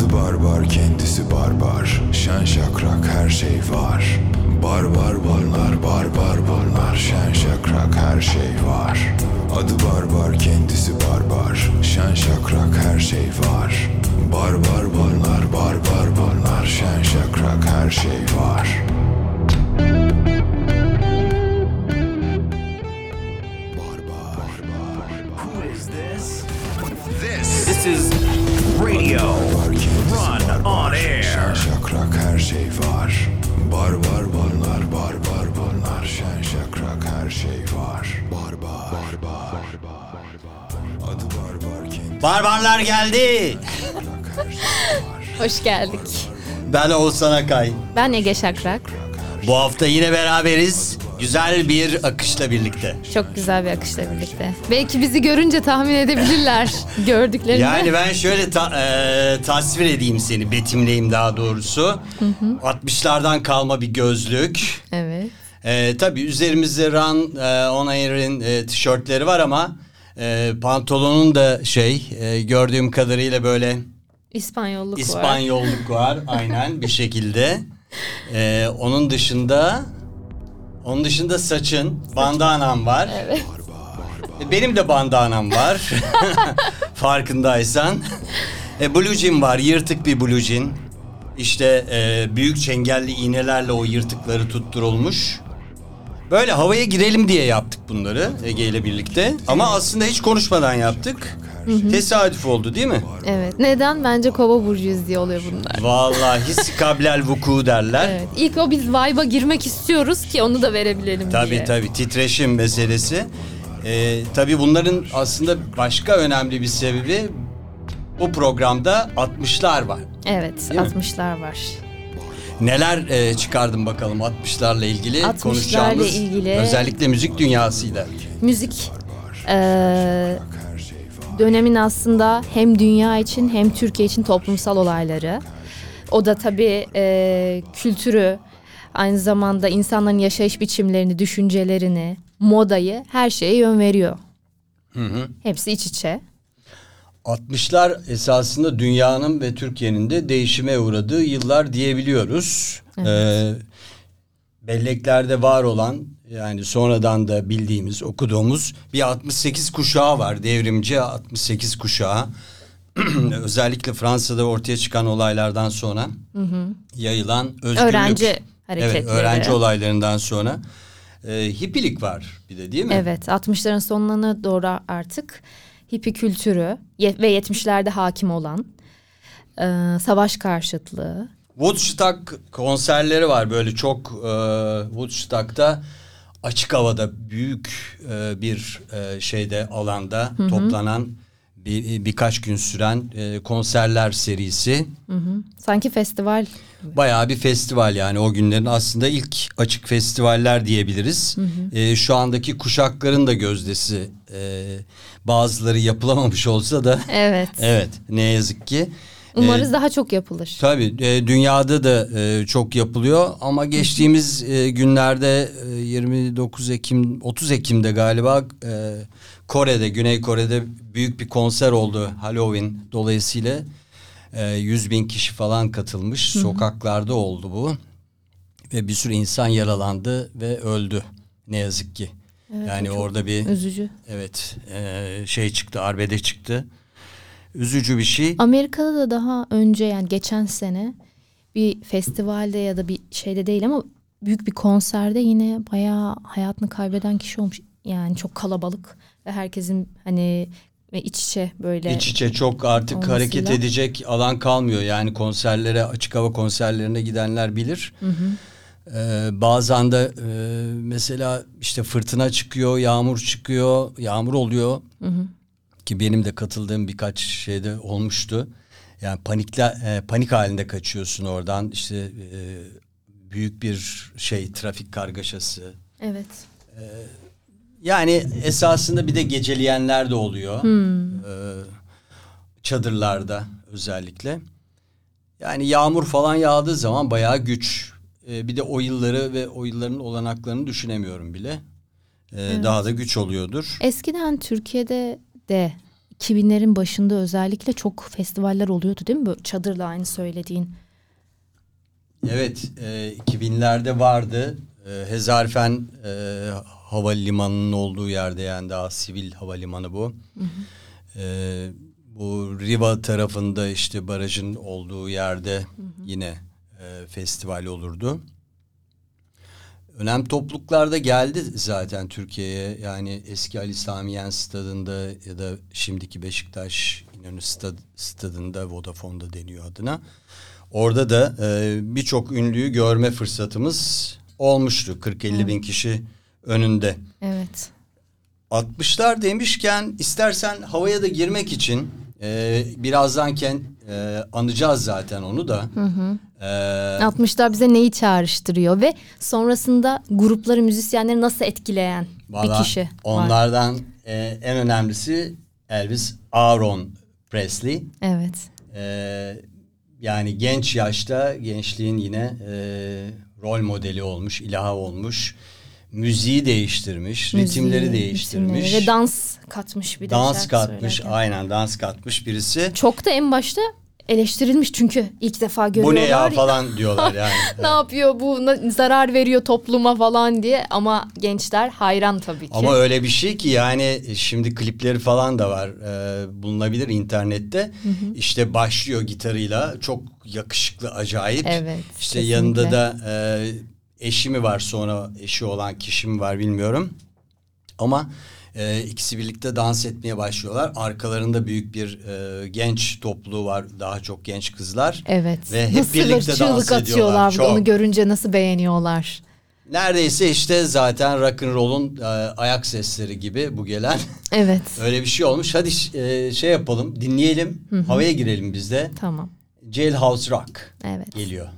Adı barbar kendisi barbar Şen şakrak her şey var. Barbar bunlar barbar bunlar Şen şakrak her şey var. Adı barbar kendisi barbar Şen şakrak her şey var. Barbar bunlar barbar bunlar Şen şakrak her şey var şey var Barbar bunlar barbar bunlar Şen şakrak her şey var Barbar Barbar Adı barbar kendisi Barbarlar geldi. şey Hoş geldik. Ben Oğuzhan Akay. Ben Ege Şakrak. Bu hafta yine beraberiz. Güzel bir akışla birlikte. Çok güzel bir akışla birlikte. Belki bizi görünce tahmin edebilirler gördüklerini. Yani ben şöyle ta- e, tasvir edeyim seni, betimleyeyim daha doğrusu. 60'lardan kalma bir gözlük. Evet. E, tabii üzerimizde Run e, On Air'in e, tişörtleri var ama e, pantolonun da şey e, gördüğüm kadarıyla böyle İspanyolluk var. İspanyolluk var aynen bir şekilde. E, onun dışında onun dışında saçın, bandanan var. Evet. E, Benim de bandanam var. Farkındaysan. E, blue jean var. Yırtık bir blue jean. İşte e, büyük çengelli iğnelerle o yırtıkları tutturulmuş. Böyle havaya girelim diye yaptık bunları Ege ile birlikte. Ama aslında hiç konuşmadan yaptık. Tesadüf oldu değil mi? Evet. Neden? Bence kova burcuyuz diye oluyor bunlar. Vallahi hissi kablel vuku derler. Evet. İlk o biz vibe'a girmek istiyoruz ki onu da verebilelim Tabii diye. tabii titreşim meselesi. Ee, tabii bunların aslında başka önemli bir sebebi bu programda 60'lar var. Evet. Değil mi? 60'lar var. Neler e, çıkardım bakalım 60'larla ilgili 60'larla konuşacağımız ilgili- özellikle müzik dünyasıyla. Müzik eee, dönemin aslında hem dünya için hem Türkiye için toplumsal olayları. O da tabii eee, kültürü, aynı zamanda insanların yaşayış biçimlerini, düşüncelerini, modayı her şeye yön veriyor. Hepsi iç içe. 60'lar esasında dünyanın ve Türkiye'nin de değişime uğradığı yıllar diyebiliyoruz. Ee, belleklerde var olan yani sonradan da bildiğimiz, okuduğumuz bir 68 kuşağı var. Devrimci 68 kuşağı. Özellikle Fransa'da ortaya çıkan olaylardan sonra yayılan özgürlük. Öğrenci hareketleri. Evet, öğrenci olaylarından sonra. Ee, hippilik var bir de değil mi? Evet 60'ların sonlarına doğru artık hippi kültürü ve 70'lerde hakim olan eee, savaş karşıtlığı. Woodstock konserleri var böyle çok e, Woodstock'ta açık havada büyük e, bir e, şeyde alanda toplanan bir, birkaç gün süren e, konserler serisi. Sanki festival Bayağı bir festival yani o günlerin aslında ilk açık festivaller diyebiliriz. E, şu andaki kuşakların da gözdesi e, bazıları yapılamamış olsa da Evet. evet ne yazık ki. Umarız E, daha çok yapılır. Tabii e, dünyada da e, çok yapılıyor ama geçtiğimiz e, günlerde e, 29 Ekim 30 Ekim'de galiba e, Kore'de Güney Kore'de büyük bir konser oldu Halloween. Dolayısıyla e, 100 bin kişi falan katılmış. Sokaklarda oldu bu ve bir sürü insan yaralandı ve öldü ne yazık ki. Yani orada bir Üzücü. evet e, şey çıktı arbede çıktı üzücü bir şey. Amerika'da da daha önce yani geçen sene bir festivalde ya da bir şeyde değil ama büyük bir konserde yine bayağı hayatını kaybeden kişi olmuş. Yani çok kalabalık ve herkesin hani ve iç içe böyle İç içe çok artık olmasıyla. hareket edecek alan kalmıyor. Yani konserlere, açık hava konserlerine gidenler bilir. Ee, bazen de e, mesela işte fırtına çıkıyor, yağmur çıkıyor, yağmur oluyor. Ki benim de katıldığım birkaç şeyde olmuştu. Yani panikle e, panik halinde kaçıyorsun oradan. İşte e, büyük bir şey trafik kargaşası. evet. Yani esasında bir de geceleyenler de oluyor. Ee, çadırlarda özellikle. Yani yağmur falan yağdığı zaman bayağı güç. Ee, bir de o yılları ve o yılların olanaklarını düşünemiyorum bile. e, daha da güç oluyordur. Eskiden Türkiye'de de 2000'lerin başında özellikle çok festivaller oluyordu değil mi? Böyle çadırla aynı söylediğin. Evet, e, 2000'lerde vardı. E, Hezarfen e, havalimanının olduğu yerde yani daha sivil havalimanı bu. E, bu Riva tarafında işte barajın olduğu yerde yine e, festival olurdu. Önem topluluklarda geldi zaten Türkiye'ye. Yani eski Ali Samiyen stadında ya da şimdiki Beşiktaş İnönü stad, stadında Vodafone'da deniyor adına. Orada da e, birçok ünlüyü görme fırsatımız olmuştu. 40-50 bin kişi önünde. Evet. 60'lar demişken istersen havaya da girmek için e, birazdan ken, e, anacağız zaten onu da. E, 60'lar bize neyi çağrıştırıyor ve sonrasında grupları, müzisyenleri nasıl etkileyen bir kişi var. Onlardan e, en önemlisi Elvis Aaron Presley. Evet. E, yani genç yaşta gençliğin yine e, rol modeli olmuş, ilaha olmuş. Müziği değiştirmiş, ritimleri Müziği, değiştirmiş. ritimleri Ve dans katmış bir de dans katmış, söylerken. aynen dans katmış birisi. Çok da en başta eleştirilmiş çünkü ilk defa Bu görüyorlar. ne ya falan diyorlar yani. ne yapıyor bu zarar veriyor topluma falan diye ama gençler hayran tabii ki. Ama öyle bir şey ki yani şimdi klipleri falan da var e, bulunabilir internette. İşte başlıyor gitarıyla çok yakışıklı acayip. Evet, İşte kesinlikle. yanında da e, eşi mi var sonra eşi olan kişi mi var bilmiyorum. Ama e, ikisi birlikte dans etmeye başlıyorlar. Arkalarında büyük bir e, genç topluluğu var. Daha çok genç kızlar. Evet. Ve hep nasıl birlikte dans atıyorlar Çok. onu görünce nasıl beğeniyorlar. Neredeyse işte zaten rock and roll'un e, ayak sesleri gibi bu gelen. Evet. Öyle bir şey olmuş. Hadi e, şey yapalım, dinleyelim. Havaya girelim biz de. Tamam. Jailhouse Rock Evet. geliyor.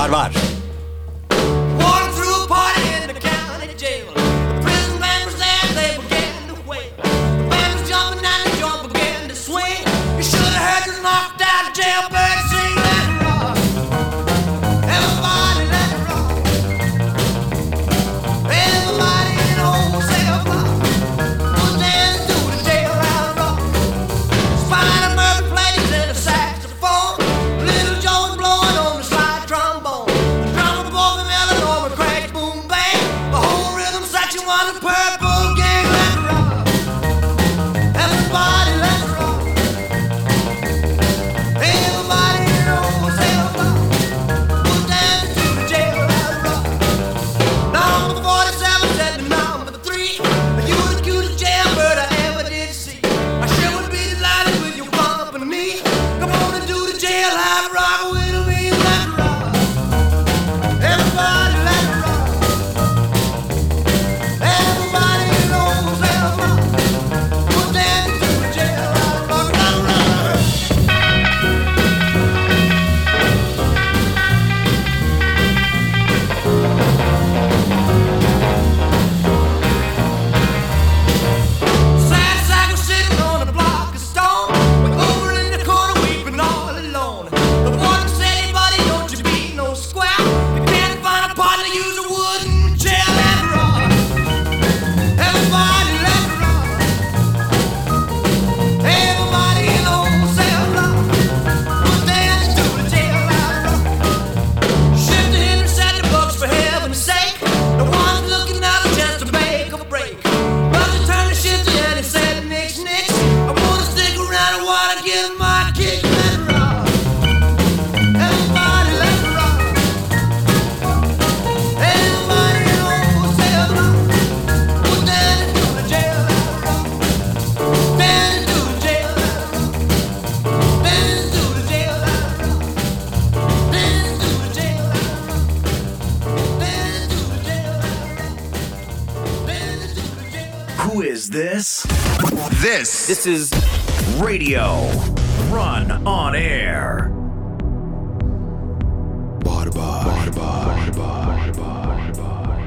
Var var. This is radio. Run on air. Barbar Barbar Barbar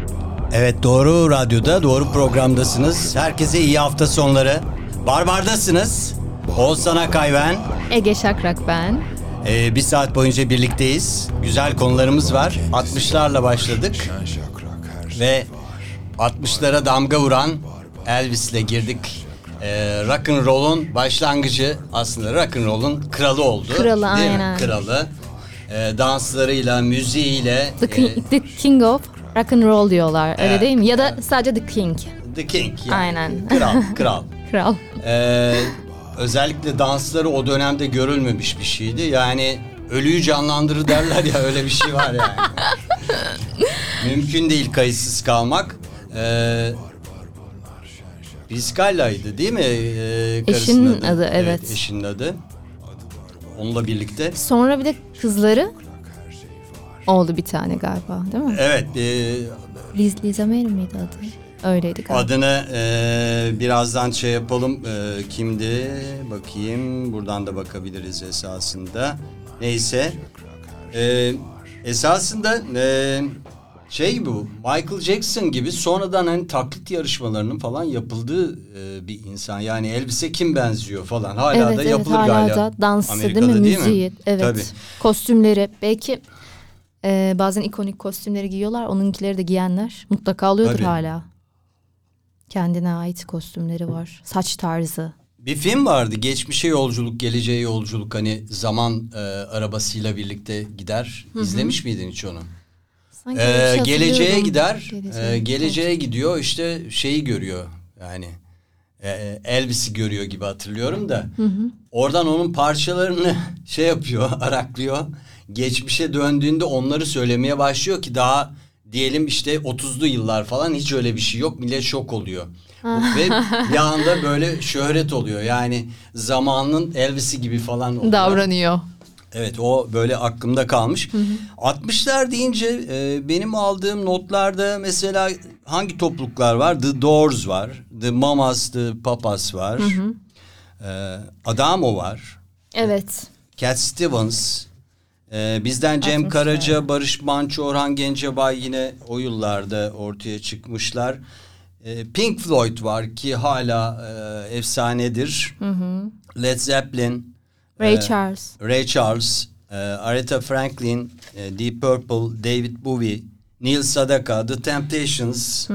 Evet doğru radyoda doğru programdasınız. Herkese iyi hafta sonları. Barbardasınız. Oğuzhan Akay ben. Ege Şakrak ben. Ee, bir saat boyunca birlikteyiz. Güzel konularımız var. 60'larla başladık şey ve 60'lara damga vuran Elvis'le girdik. Ee, rock and roll'un başlangıcı aslında rock and roll'un kralı oldu. Kralı, değil mi? aynen. Kralı. Ee, danslarıyla, müziğiyle The King, the King of Rock and Roll diyorlar. Öyle Evet, değil mi? Ya da sadece The King. e, The King. yani. Aynen. Kral, kral. Kral. Ee, özellikle dansları o dönemde görülmemiş bir şeydi. Yani ölüyü canlandırır derler ya öyle bir şey var yani. Mümkün değil kayıtsız kalmak. Ee, Rizkalla'ydı değil mi? Ee, Eşinin adı, evet. Eşinin adı. Onunla birlikte. Sonra bir de kızları oldu bir tane galiba değil mi? Evet. E, Liz, Liza Mary miydi adı? Öyleydi galiba. adını e, birazdan şey yapalım. E, kimdi? Bakayım. Buradan da bakabiliriz esasında. Neyse. E, esasında e, şey bu. Michael Jackson gibi sonradan hani taklit yarışmalarının falan yapıldığı e, bir insan. Yani elbise kim benziyor falan. Hala evet da evet yapılır hala galiba. da dansı Amerika'da değil mi? değil mi? Müziği. Evet. Tabii. Kostümleri. Belki e, bazen ikonik kostümleri giyiyorlar. Onunkileri de giyenler mutlaka alıyordur Tabii. hala. Kendine ait kostümleri var. Saç tarzı. Bir film vardı. Geçmişe yolculuk, geleceğe yolculuk. Hani zaman e, arabasıyla birlikte gider. İzlemiş miydin hiç onu? Sanki Ee, şey geleceğe gider. Geleceğe. e, geleceğe gidiyor. işte şeyi görüyor. Yani e, Elvis'i görüyor gibi hatırlıyorum da. Oradan onun parçalarını şey yapıyor, araklıyor. Geçmişe döndüğünde onları söylemeye başlıyor ki daha diyelim işte 30'lu yıllar falan hiç öyle bir şey yok. Millet şok oluyor. Ve bir anda böyle şöhret oluyor. Yani zamanın Elvis'i gibi falan oluyor. davranıyor. Evet o böyle aklımda kalmış. 60'lar deyince e, benim aldığım notlarda mesela hangi topluluklar var? The Doors var. The Mamas, The Papas var. E, Adamo var. Evet. Cat Stevens. E, bizden Cem 60'lar. Karaca, Barış Manço, Orhan Gencebay yine o yıllarda ortaya çıkmışlar. E, Pink Floyd var ki hala e, efsanedir. Led Zeppelin. Ray e, Charles. Ray Charles, e, Aretha Franklin, e, Deep Purple, David Bowie, Neil Sedaka, The Temptations.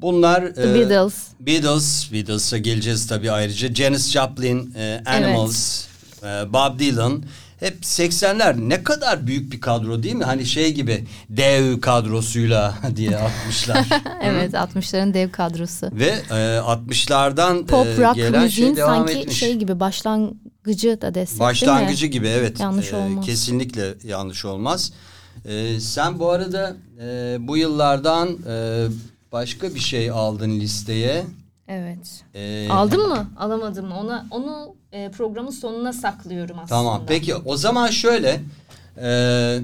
Bunlar The e, Beatles. Beatles, Beatles'a geleceğiz tabii ayrıca. Janis Joplin, e, Animals, e, Bob Dylan. Hep 80'ler ne kadar büyük bir kadro değil mi? Hani şey gibi dev kadrosuyla diye atmışlar. Evet 60'ların dev kadrosu. Ve e, 60'lardan Pop e, rock gelen şey devam sanki etmiş. şey gibi başlangıcı da desek Başlangıcı gibi evet. Yanlış Ee, olmaz. Kesinlikle yanlış olmaz. Ee, sen bu arada e, bu yıllardan e, başka bir şey aldın listeye. Evet. Ee, Aldın mı? Alamadım mı? Onu onu e, programın sonuna saklıyorum aslında. Tamam peki o zaman şöyle. e,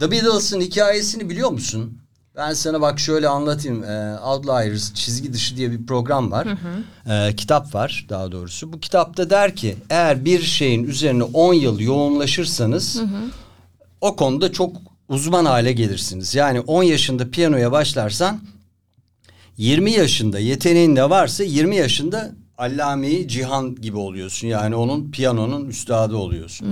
The Beatles'ın hikayesini biliyor musun? Ben sana bak şöyle anlatayım. E, Outliers çizgi dışı diye bir program var. E, kitap var daha doğrusu. Bu kitapta der ki eğer bir şeyin üzerine 10 yıl yoğunlaşırsanız o konuda çok uzman hale gelirsiniz. Yani 10 yaşında piyanoya başlarsan 20 yaşında yeteneğin de varsa 20 yaşında Allame-i Cihan gibi oluyorsun. Yani onun piyanonun üstadı oluyorsun.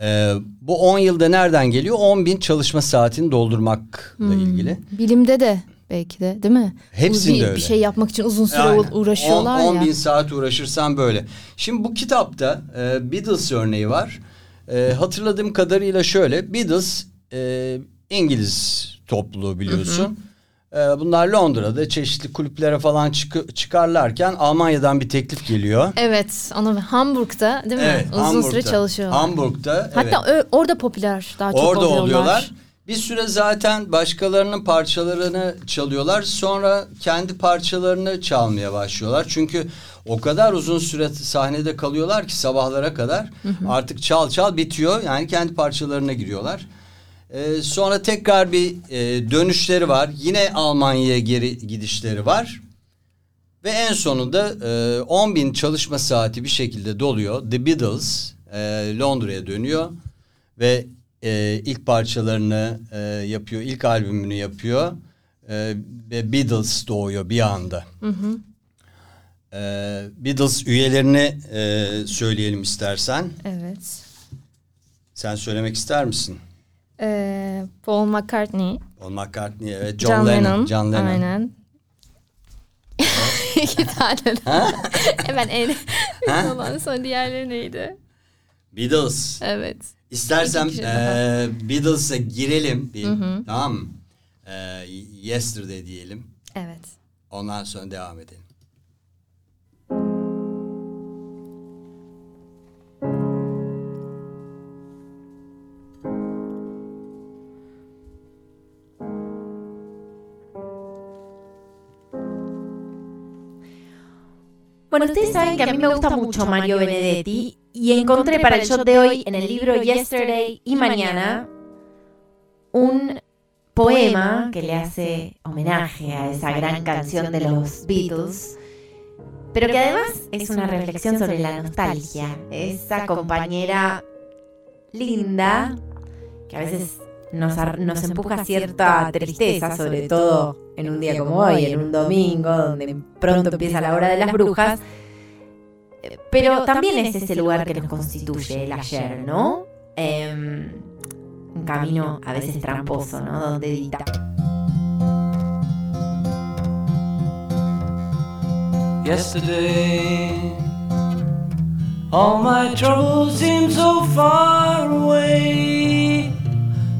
Ee, bu 10 yılda nereden geliyor? 10 bin çalışma saatini doldurmakla ilgili. Bilimde de belki de değil mi? Hepsinde bir, öyle. Bir şey yapmak için uzun süre Aynen. uğraşıyorlar 10, ya. 10 bin saat uğraşırsan böyle. Şimdi bu kitapta e, Beatles örneği var. E, hatırladığım kadarıyla şöyle. Beatles e, İngiliz topluluğu biliyorsun. E, bunlar Londra'da çeşitli kulüplere falan çıkı- çıkarlarken Almanya'dan bir teklif geliyor. Evet, onu Hamburg'da değil mi? Evet, Uzun Hamburg'da. süre çalışıyorlar. Hamburg'da. evet. Hatta ö- orada popüler daha çok Orada oluyorlar. oluyorlar. Bir süre zaten başkalarının parçalarını çalıyorlar. Sonra kendi parçalarını çalmaya başlıyorlar. Çünkü o kadar uzun süre sahnede kalıyorlar ki sabahlara kadar. Artık çal çal bitiyor. Yani kendi parçalarına giriyorlar. Ee, sonra tekrar bir e, dönüşleri var. Yine Almanya'ya geri gidişleri var. Ve en sonunda e, 10 bin çalışma saati bir şekilde doluyor. The Beatles e, Londra'ya dönüyor ve e, ilk parçalarını e, yapıyor, ilk albümünü yapıyor e, ve Beatles doğuyor bir anda. Ee, Beatles üyelerini e, söyleyelim istersen. Evet. Sen söylemek ister misin? Ee, Paul McCartney, Paul McCartney, evet. John, John, Lennon, Lennon. John Lennon. Aynen. İki tane daha. Hemen en ünlü olan son diğerleri neydi? Beatles. Evet. İstersen e, Beatles'a girelim bir. Tamam mı? E, yesterday diyelim. Evet. Ondan sonra devam edelim. Bueno, ustedes saben que a mí me gusta mucho Mario Benedetti y encontré para el shot de hoy en el libro Yesterday y Mañana un poema que le hace homenaje a esa gran canción de los Beatles, pero que además es una reflexión sobre la nostalgia, esa compañera linda que a veces nos, ar- nos empuja a cierta tristeza, sobre todo en un día como hoy, en un domingo, donde pronto empieza la hora de las brujas. Pero también es ese lugar que nos constituye el ayer, ¿no? Em, un camino a veces tramposo, ¿no? Donde dicta. Yesterday, all my troubles seem so far away.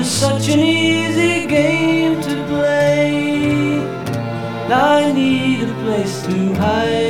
was such an easy game to play. I need a place to hide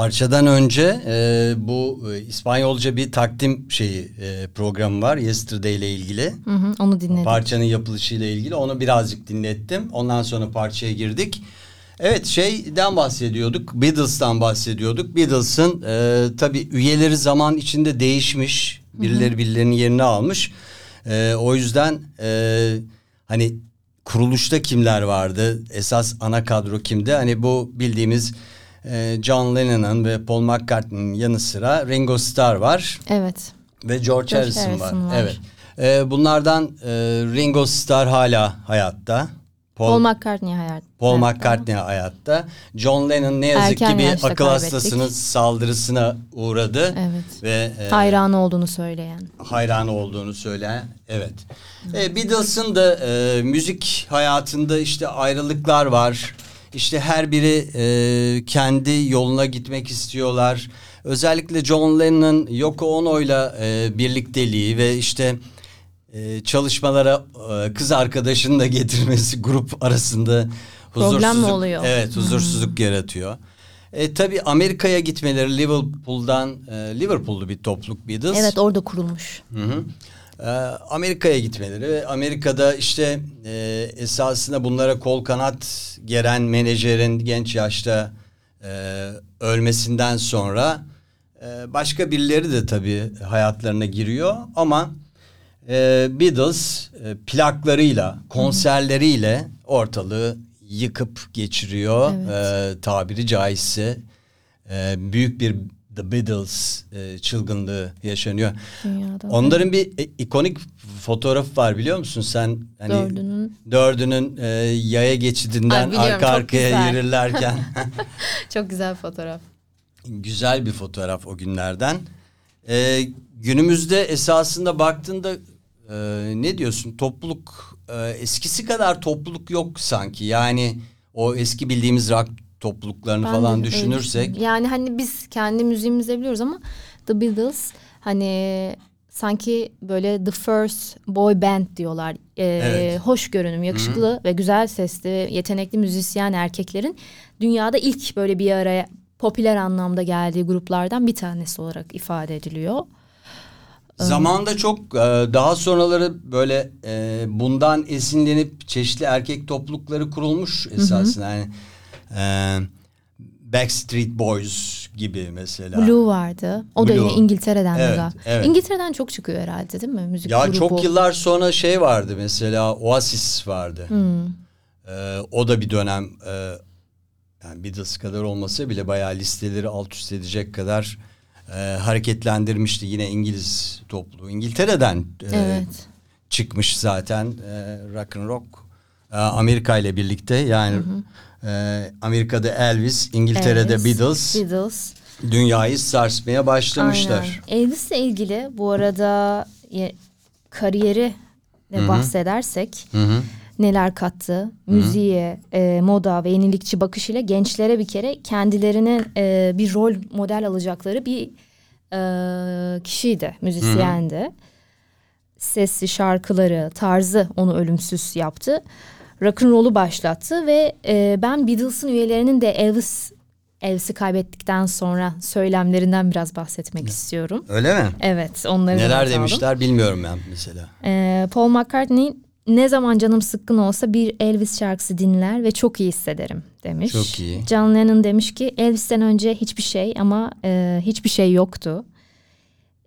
Parçadan önce e, bu e, İspanyolca bir takdim şeyi e, programı var Yesterday ile ilgili. Hı hı, onu dinledim. Parçanın yapılışıyla ilgili onu birazcık dinlettim. Ondan sonra parçaya girdik. Evet şeyden bahsediyorduk. Beatles'tan bahsediyorduk. Beatles'ın e, tabii üyeleri zaman içinde değişmiş. Birileri birilerinin yerini almış. E, o yüzden e, hani kuruluşta kimler vardı? Esas ana kadro kimdi? Hani bu bildiğimiz e, John Lennon'ın ve Paul McCartney'nin yanı sıra Ringo Starr var Evet. ve George, George Harrison, Harrison var. var. Evet. Ee, bunlardan e, Ringo Starr hala hayatta. Paul, Paul Paul, McCartney hayat. McCartney hayatta. John Lennon ne yazık Erken ki bir akıl kaybettik. hastasının saldırısına uğradı. Evet. Ve e, Hayranı olduğunu söyleyen. hayranı olduğunu söyleyen evet. E, Beatles'ın da e, müzik hayatında işte ayrılıklar var. İşte her biri e, kendi yoluna gitmek istiyorlar. Özellikle John Lennon Yoko Ono'yla e, birlikteliği ve işte e, çalışmalara e, kız arkadaşını da getirmesi grup arasında Problem mi huzursuzluk oluyor? Evet, huzursuzluk yaratıyor. E, tabii Amerika'ya gitmeleri Liverpool'dan e, Liverpool'lu bir topluluk Beatles. Evet orada kurulmuş. Hı hı. Ee, Amerika'ya gitmeleri ve Amerika'da işte e, esasında bunlara kol kanat geren menajerin genç yaşta e, ölmesinden sonra e, başka birileri de tabii hayatlarına giriyor ama e, Beatles e, plaklarıyla, konserleriyle ortalığı yıkıp geçiriyor e, tabiri caizse. E, büyük bir The Beatles e, çılgınlığı yaşanıyor. Dünyada. Onların bir e, ikonik fotoğrafı var biliyor musun sen? Hani Dördünün. Dördünün e, yaya geçidinden Ay, arka arkaya güzel. yürürlerken Çok güzel fotoğraf. güzel bir fotoğraf o günlerden. E, günümüzde esasında baktığında e, ne diyorsun topluluk e, eskisi kadar topluluk yok sanki. Yani o eski bildiğimiz rock topluluklarını Ben falan de düşünürsek. Yani hani biz kendi müziğimizde biliyoruz ama The Beatles hani sanki böyle the first boy band diyorlar. Ee, Evet. Hoş görünüm, yakışıklı ve güzel sesli, yetenekli müzisyen erkeklerin dünyada ilk böyle bir araya popüler anlamda geldiği gruplardan bir tanesi olarak ifade ediliyor. Zamanda çok e, daha sonraları böyle e, bundan esinlenip çeşitli erkek toplulukları kurulmuş esasında. Yani e, Backstreet Boys gibi mesela. Blue vardı. O da Blue. yine İngiltere'den de Evet, evet. İngiltere'den çok çıkıyor herhalde değil mi? Müzik Ya grubu. çok yıllar sonra şey vardı mesela Oasis vardı. Hmm. E, o da bir dönem e, yani Beatles kadar olmasa bile bayağı listeleri alt üst edecek kadar e, hareketlendirmişti yine İngiliz topluluğu. İngiltere'den e, Evet. çıkmış zaten e, rock and rock e, Amerika ile birlikte yani e, Amerika'da Elvis, İngiltere'de Elvis, Beatles Beatles. dünyayı sarsmaya başlamışlar. Aynen. Elvis'le ilgili bu arada ye- kariyeri de bahsedersek Hı hı. neler kattı? Müziğe, e, moda ve yenilikçi bakış ile gençlere bir kere kendilerine e, bir rol model alacakları bir e, kişiydi, müzisyendi. Sesi, şarkıları, tarzı onu ölümsüz yaptı. Rock'n'roll'u başlattı ve e, ben Beatles'ın üyelerinin de Elvis Elvis'i kaybettikten sonra söylemlerinden biraz bahsetmek istiyorum. Öyle mi? Evet, onları Neler aldım. demişler bilmiyorum ben mesela. Ee, Paul McCartney ne zaman canım sıkkın olsa bir Elvis şarkısı dinler ve çok iyi hissederim demiş. Çok iyi. John Lennon demiş ki Elvis'ten önce hiçbir şey ama e, hiçbir şey yoktu.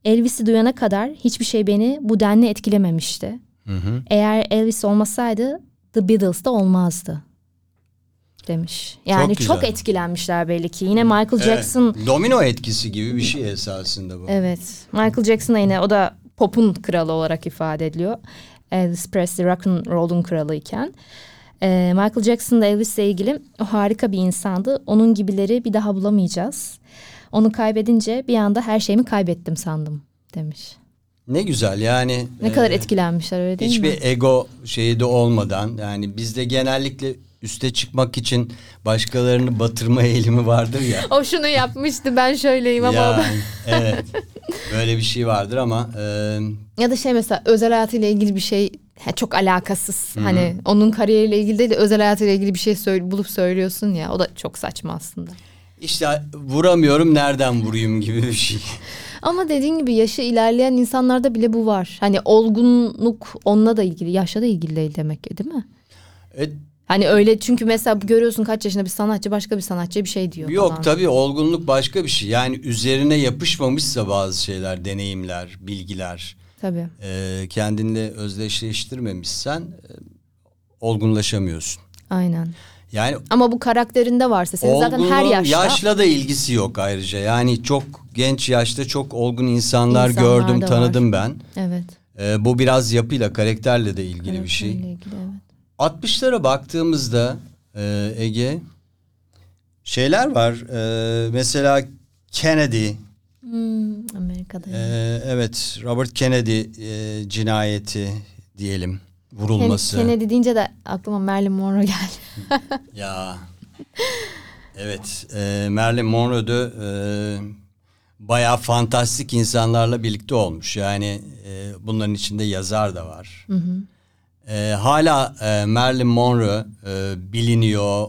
Elvis'i duyana kadar hiçbir şey beni bu denli etkilememişti. Hı hı. Eğer Elvis olmasaydı The Beatles da olmazdı demiş. Yani Çok çok, etkilenmişler belli ki. Yine Michael Jackson Evet, domino etkisi gibi bir şey esasında bu. Evet. Michael Jackson yine o da pop'un kralı olarak ifade ediliyor. Elvis Presley rock and roll'un kralı iken. Ee, Michael Jackson da Elvis'le ilgili o harika bir insandı. Onun gibileri bir daha bulamayacağız. Onu kaybedince bir anda her şeyimi kaybettim sandım demiş. Ne güzel yani. Ne e, kadar etkilenmişler öyle değil mi? Hiçbir ego şeyi de olmadan yani bizde genellikle üste çıkmak için başkalarını batırma eğilimi vardır ya. O şunu yapmıştı ben şöyleyim ama Yani, evet. Böyle bir şey vardır ama e, Ya da şey mesela özel hayatıyla ilgili bir şey çok alakasız. Hani onun kariyeriyle ilgili değil de özel hayatıyla ilgili bir şey söyle, bulup söylüyorsun ya. O da çok saçma aslında. işte vuramıyorum nereden vurayım gibi bir şey. Ama dediğin gibi yaşı ilerleyen insanlarda bile bu var. Hani olgunluk onunla da ilgili, yaşla da ilgili değil demek ki değil mi? E, Hani öyle çünkü mesela görüyorsun kaç yaşında bir sanatçı başka bir sanatçıya bir şey diyor Yok falan. tabii olgunluk başka bir şey. Yani üzerine yapışmamışsa bazı şeyler, deneyimler, bilgiler, Tabii. e, kendinle özdeşleştirmemişsen e, olgunlaşamıyorsun. Aynen. Yani Ama bu karakterinde varsa senin zaten her yaşta yaşla da ilgisi yok ayrıca. Yani çok genç yaşta çok olgun insanlar, İnsanlar gördüm, tanıdım ben. Evet. E, bu biraz yapıyla, karakterle de ilgili bir şey. Karakterle ilgili, evet. 60'lara baktığımızda e, Ege şeyler var. E, mesela Kennedy, Hmm, Amerika'da. e, evet Robert Kennedy e, cinayeti diyelim, vurulması. Kennedy deyince de aklıma Marilyn Monroe geldi. Ya evet e, Marilyn Monroe da e, bayağı fantastik insanlarla birlikte olmuş. Yani e, bunların içinde yazar da var. E, hala e, Marilyn Monroe e, biliniyor.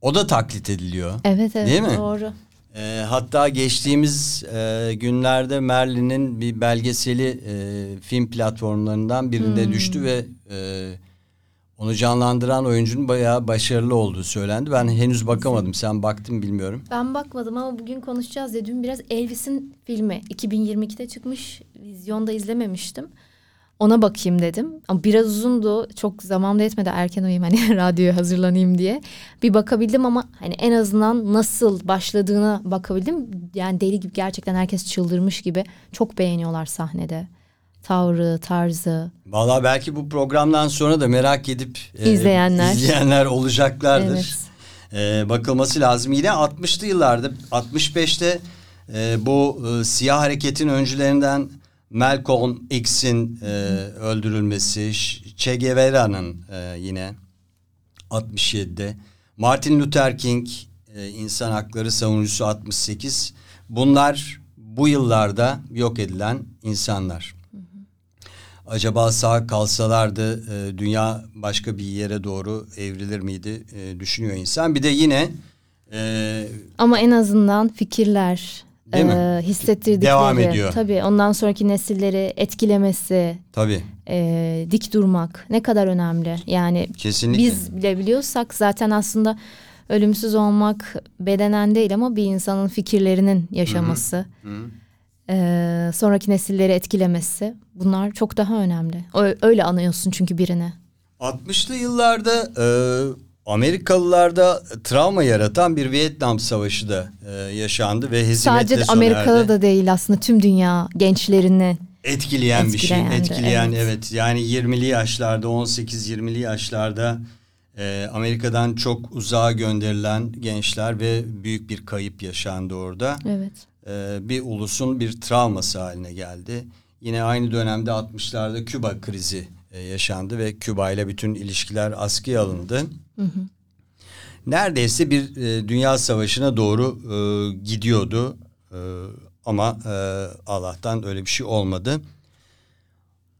O da taklit ediliyor. Evet evet Değil mi? doğru. E, hatta geçtiğimiz e, günlerde Merlin'in bir belgeseli e, film platformlarından birinde Hmm. düştü ve e, onu canlandıran oyuncunun bayağı başarılı olduğu söylendi. Ben henüz bakamadım. Sen baktın bilmiyorum. Ben bakmadım ama bugün konuşacağız diye dün biraz Elvis'in filmi 2022'de çıkmış. Vizyonda izlememiştim. Ona bakayım dedim. Ama biraz uzundu. Çok zaman da yetmedi erken uyuyayım hani radyoya hazırlanayım diye. Bir bakabildim ama hani en azından nasıl başladığına bakabildim. Yani deli gibi gerçekten herkes çıldırmış gibi. Çok beğeniyorlar sahnede. Tavrı, tarzı. Vallahi belki bu programdan sonra da merak edip e, İzleyenler. izleyenler olacaklardır. Evet. E, bakılması lazım. Yine 60'lı yıllarda 65'te e, bu e, siyah hareketin öncülerinden Malcolm X'in e, öldürülmesi, Che Guevara'nın e, yine 67'de Martin Luther King e, insan hakları savunucusu 68 bunlar bu yıllarda yok edilen insanlar. Acaba sağ kalsalardı e, dünya başka bir yere doğru evrilir miydi e, düşünüyor insan. Bir de yine e, Ama en azından fikirler, mi? e, hissettirdikleri. Devam ediyor. Tabii ondan sonraki nesilleri etkilemesi, tabii e, dik durmak ne kadar önemli. Yani kesinlikle. biz bile biliyorsak zaten aslında ölümsüz olmak bedenen değil ama bir insanın fikirlerinin yaşaması, e, sonraki nesilleri etkilemesi bunlar çok daha önemli. Öyle anıyorsun çünkü birini. 60'lı yıllarda e, Amerikalılarda travma yaratan bir Vietnam Savaşı da e, yaşandı ve hezimetle Sadece erdi. da değil aslında tüm dünya gençlerini. etkileyen bir şey. Etkileyen Etkileyen evet. evet. Yani 20'li yaşlarda 18-20'li yaşlarda e, Amerika'dan çok uzağa gönderilen gençler ve büyük bir kayıp yaşandı orada. Evet. E, bir ulusun bir travması haline geldi. Yine aynı dönemde 60'larda Küba krizi e, yaşandı ve Küba ile bütün ilişkiler askıya alındı. Neredeyse bir e, dünya savaşına doğru e, gidiyordu. E, ama e, Allah'tan öyle bir şey olmadı.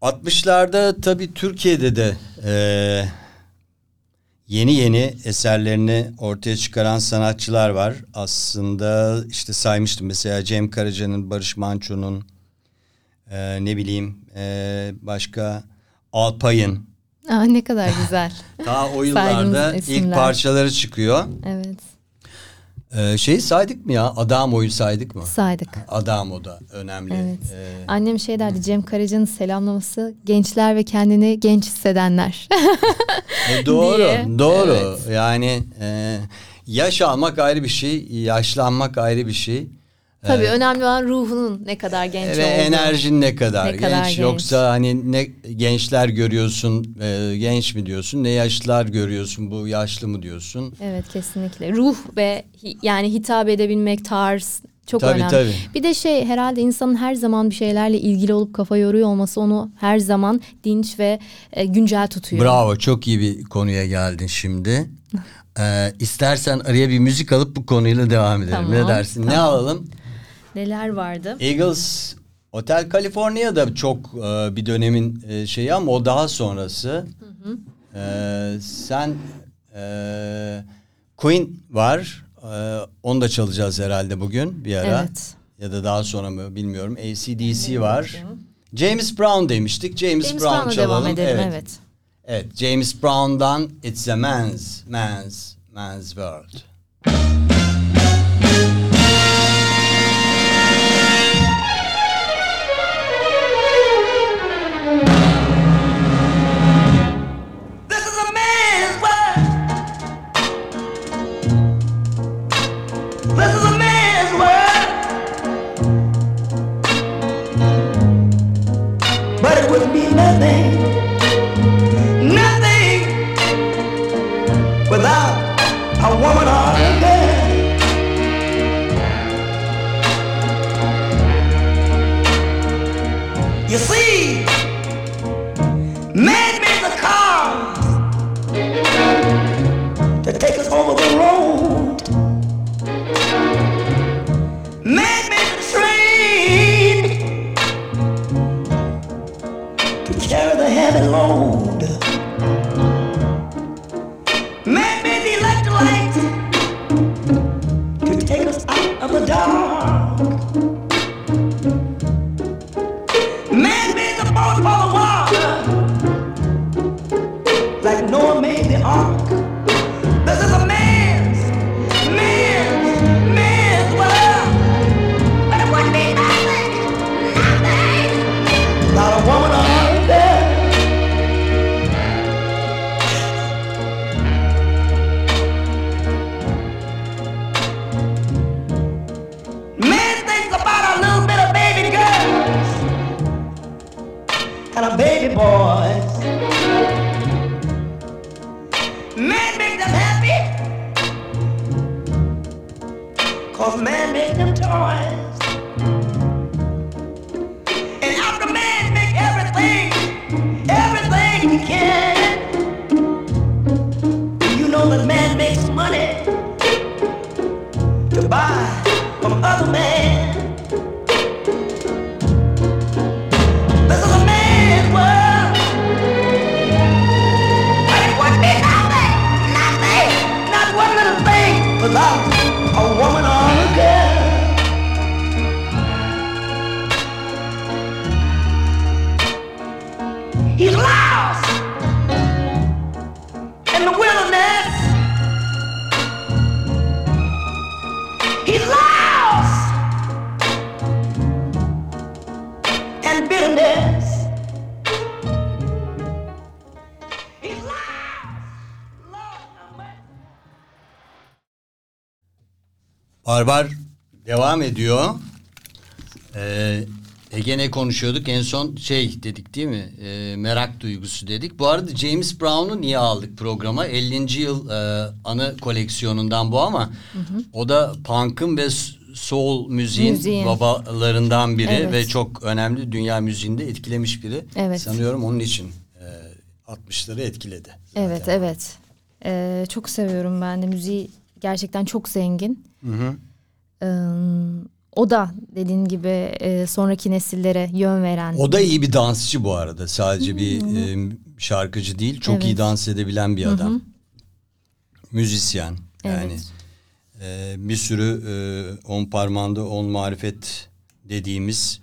60'larda tabii Türkiye'de de e, yeni yeni eserlerini ortaya çıkaran sanatçılar var. Aslında işte saymıştım mesela Cem Karaca'nın, Barış Manço'nun, e, ne bileyim e, başka Alpay'ın. Aa, ne kadar güzel. Daha o yıllarda ilk parçaları çıkıyor. evet. Ee, şeyi saydık mı ya? Adamo'yu saydık mı? Saydık. Adamo da önemli. Evet. Ee, Annem şey derdi Cem Karaca'nın selamlaması gençler ve kendini genç hissedenler. e, doğru, diye. doğru. Evet. Yani e, yaş almak ayrı bir şey, yaşlanmak ayrı bir şey. Tabii Evet. önemli olan ruhunun ne kadar genç Ve olduğu. enerjin ne kadar, Ne kadar genç. genç. Yoksa hani ne gençler görüyorsun, e, genç mi diyorsun, ne yaşlılar görüyorsun, bu yaşlı mı diyorsun? Evet kesinlikle. Ruh ve hi- yani hitap edebilmek, tarz çok Tabii, önemli. tabii. Bir de şey herhalde insanın her zaman bir şeylerle ilgili olup kafa yoruyor olması onu her zaman dinç ve e, güncel tutuyor. Bravo, çok iyi bir konuya geldin şimdi. Ee, istersen araya bir müzik alıp bu konuyla devam edelim. Tamam, ne dersin? Ne alalım? Neler vardı? Eagles Hotel California da çok e, bir dönemin e, şeyi ama o daha sonrası. E, sen e, Queen var. E, onu da çalacağız herhalde bugün bir ara. Evet. Ya da daha sonra mı bilmiyorum. ACDC var. James Brown demiştik. James, James Brown çalalım. devam edelim evet. evet. Evet, James Brown'dan It's a Man's Man's Man's World. Barbar devam ediyor. Ee, Ege ne konuşuyorduk? En son şey dedik değil mi? Ee, merak duygusu dedik. Bu arada James Brown'u niye aldık programa? 50. yıl e, anı koleksiyonundan bu ama o da punk'ın ve soul müziğin, Müziğin. babalarından biri Evet. ve çok önemli dünya müziğinde etkilemiş biri. Evet. Sanıyorum onun için e, 60'ları etkiledi. zaten. Evet evet. Ee, çok seviyorum ben de müziği gerçekten çok zengin. Ee, o da dediğin gibi e, sonraki nesillere yön veren. O da iyi bir dansçı bu arada. Sadece bir e, şarkıcı değil. Çok iyi Evet. dans edebilen bir adam. Müzisyen. Yani Evet. e, bir sürü e, on parmağında on marifet dediğimiz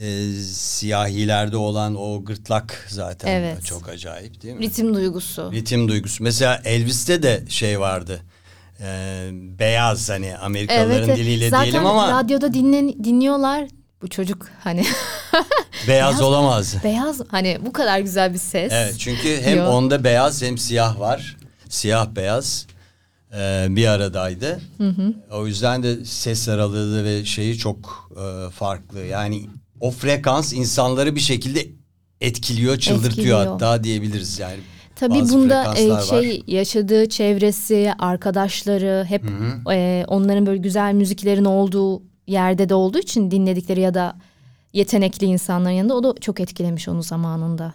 e, siyahilerde olan o gırtlak zaten Evet. çok acayip değil mi? Ritim duygusu. Ritim duygusu. Mesela Elvis'te de şey vardı. E, beyaz hani Amerikalıların evet. diliyle Zaten diyelim ama radyoda dinlen, dinliyorlar. Bu çocuk hani beyaz olamaz. beyaz hani bu kadar güzel bir ses. Evet çünkü hem Yok. onda beyaz hem siyah var. Siyah beyaz e, bir aradaydı. O yüzden de ses aralığı ve şeyi çok e, farklı. Yani o frekans insanları bir şekilde etkiliyor, çıldırtıyor Etkiliyor. hatta diyebiliriz yani. Tabii Bazı bunda e, frekanslar var. şey yaşadığı çevresi, arkadaşları hep e, onların böyle güzel müziklerin olduğu yerde de olduğu için dinledikleri ya da yetenekli insanların yanında o da çok etkilemiş onu zamanında.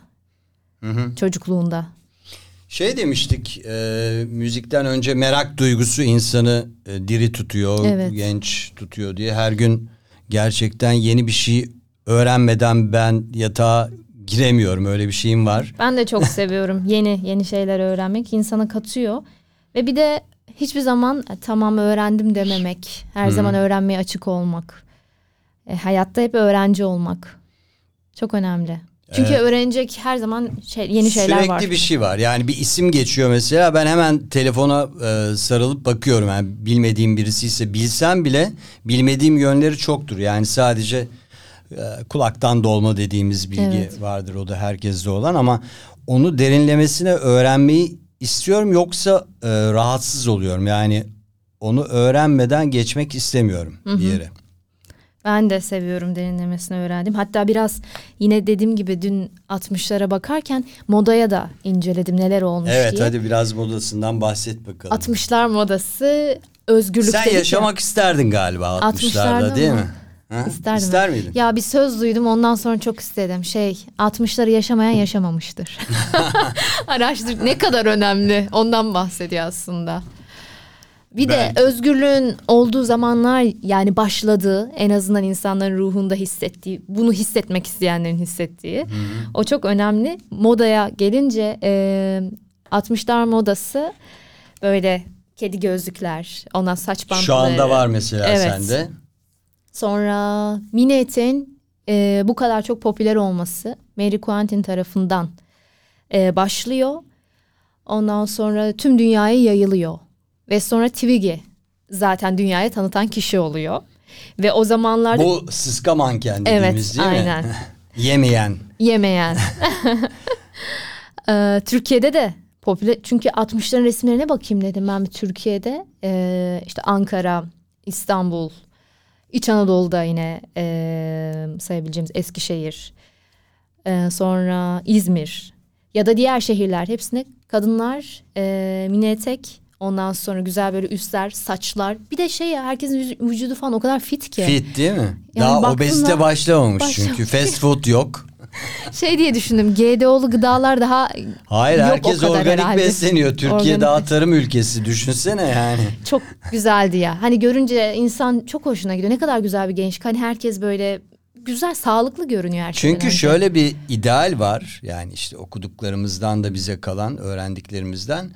Çocukluğunda. Şey demiştik e, müzikten önce merak duygusu insanı e, diri tutuyor, Evet. genç tutuyor diye. Her gün gerçekten yeni bir şey öğrenmeden ben yatağa giremiyorum öyle bir şeyim var. Ben de çok seviyorum yeni yeni şeyler öğrenmek insana katıyor ve bir de hiçbir zaman "E, tamam öğrendim dememek, her zaman öğrenmeye açık olmak, E, hayatta hep öğrenci olmak çok önemli. Çünkü öğrenecek her zaman şey, yeni şeyler Sürekli var. bir şey var. Yani bir isim geçiyor mesela ben hemen telefona e, sarılıp bakıyorum. Yani bilmediğim birisi ise bilsem bile bilmediğim yönleri çoktur. Yani sadece e, kulaktan dolma dediğimiz bilgi Evet. vardır o da herkeste olan ama onu derinlemesine öğrenmeyi istiyorum yoksa e, rahatsız oluyorum. Yani onu öğrenmeden geçmek istemiyorum bir yere. Ben de seviyorum derinlemesine öğrendim. Hatta biraz yine dediğim gibi dün 60'lara bakarken modaya da inceledim neler olmuş Evet diye. hadi biraz modasından bahset bakalım. 60'lar modası özgürlük Sen ya. yaşamak isterdin galiba 60'larda 60'larda değil mı? mi? Ha? İsterdim. İster miydin? Ya bir söz duydum ondan sonra çok istedim. Şey 60'ları yaşamayan yaşamamıştır. Araştır ne kadar önemli ondan bahsediyor aslında. Bir Ben- de özgürlüğün olduğu zamanlar yani başladığı en azından insanların ruhunda hissettiği bunu hissetmek isteyenlerin hissettiği o çok önemli. Modaya gelince e, 60'lar modası böyle kedi gözlükler ondan saç bantları. Şu anda var mesela Evet. sende. Sonra mini eteğin e, bu kadar çok popüler olması Mary Quentin tarafından e, başlıyor. Ondan sonra tüm dünyaya yayılıyor. Ve sonra Twiggy zaten dünyaya tanıtan kişi oluyor. Ve o zamanlarda Bu sıska manken Evet, dediğimiz değil mi? aynen. Yemeyen. yemeyen. Ee, Türkiye'de de popüler çünkü 60'ların resimlerine bakayım dedim ben bir Türkiye'de Ee, işte Ankara, İstanbul, İç Anadolu'da yine ee, sayabileceğimiz Eskişehir, ee, sonra İzmir ya da diğer şehirler hepsinde kadınlar ee, mini etek ondan sonra güzel böyle üstler, saçlar bir de şey ya herkesin vücudu falan o kadar fit ki. Fit değil mi? Yani Daha obezite başlamamış Başlamamış. çünkü fast food yok. Şey diye düşündüm GDO'lu gıdalar daha Hayır yok o herkes kadar organik herhalde. besleniyor. Türkiye Organik daha tarım ülkesi düşünsene yani. Çok güzeldi ya. Hani görünce insan çok hoşuna gidiyor. Ne kadar güzel bir gençlik. Hani herkes böyle güzel, sağlıklı görünüyor her şeyden Çünkü önce. şöyle bir ideal var. Yani işte okuduklarımızdan da bize kalan öğrendiklerimizden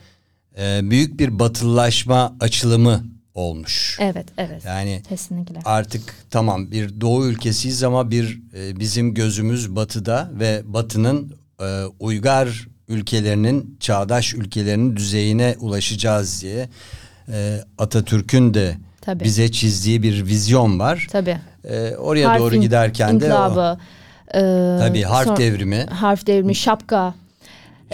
e, büyük bir batılılaşma açılımı olmuş. Evet, evet. Yani Kesinlikle. artık tamam bir doğu ülkesiyiz ama bir e, bizim gözümüz batıda ve batının e, uygar ülkelerinin çağdaş ülkelerinin düzeyine ulaşacağız diye e, Atatürk'ün de Tabii. bize çizdiği bir vizyon var. Tabii. E, oraya Harf doğru in- giderken de o, inkılabı, e, tabii harf son- devrimi, harf devrimi, şapka.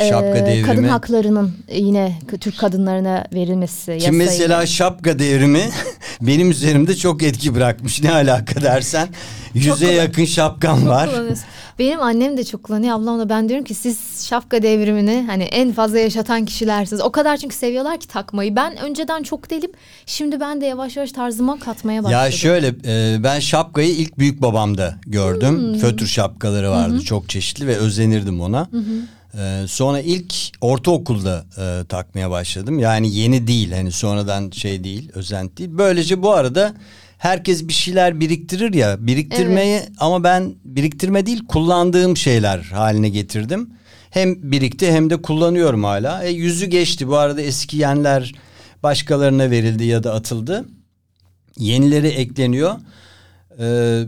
Şapka devrimi. Kadın haklarının yine Türk kadınlarına verilmesi. Kim yasayla. mesela şapka devrimi benim üzerimde çok etki bırakmış. Ne alaka dersen yüze yakın şapkam var. kullanıyorsun. Benim annem de çok kullanıyor ablam da ben diyorum ki siz şapka devrimini hani en fazla yaşatan kişilersiniz. O kadar çünkü seviyorlar ki takmayı. Ben önceden çok delim şimdi ben de yavaş yavaş tarzıma katmaya başladım. Ya şöyle e, ben şapkayı ilk büyük babamda gördüm. Hmm. Fötr şapkaları vardı çok çeşitli ve özenirdim ona. E, sonra ilk ortaokulda e, takmaya başladım. Yani yeni değil hani sonradan şey değil özenti değil. Böylece bu arada herkes bir şeyler biriktirir ya biriktirmeyi ama ben biriktirme değil kullandığım şeyler haline getirdim. Hem birikti hem de kullanıyorum hala. E, yüzü geçti bu arada eski yenler başkalarına verildi ya da atıldı yenileri ekleniyor. Ee,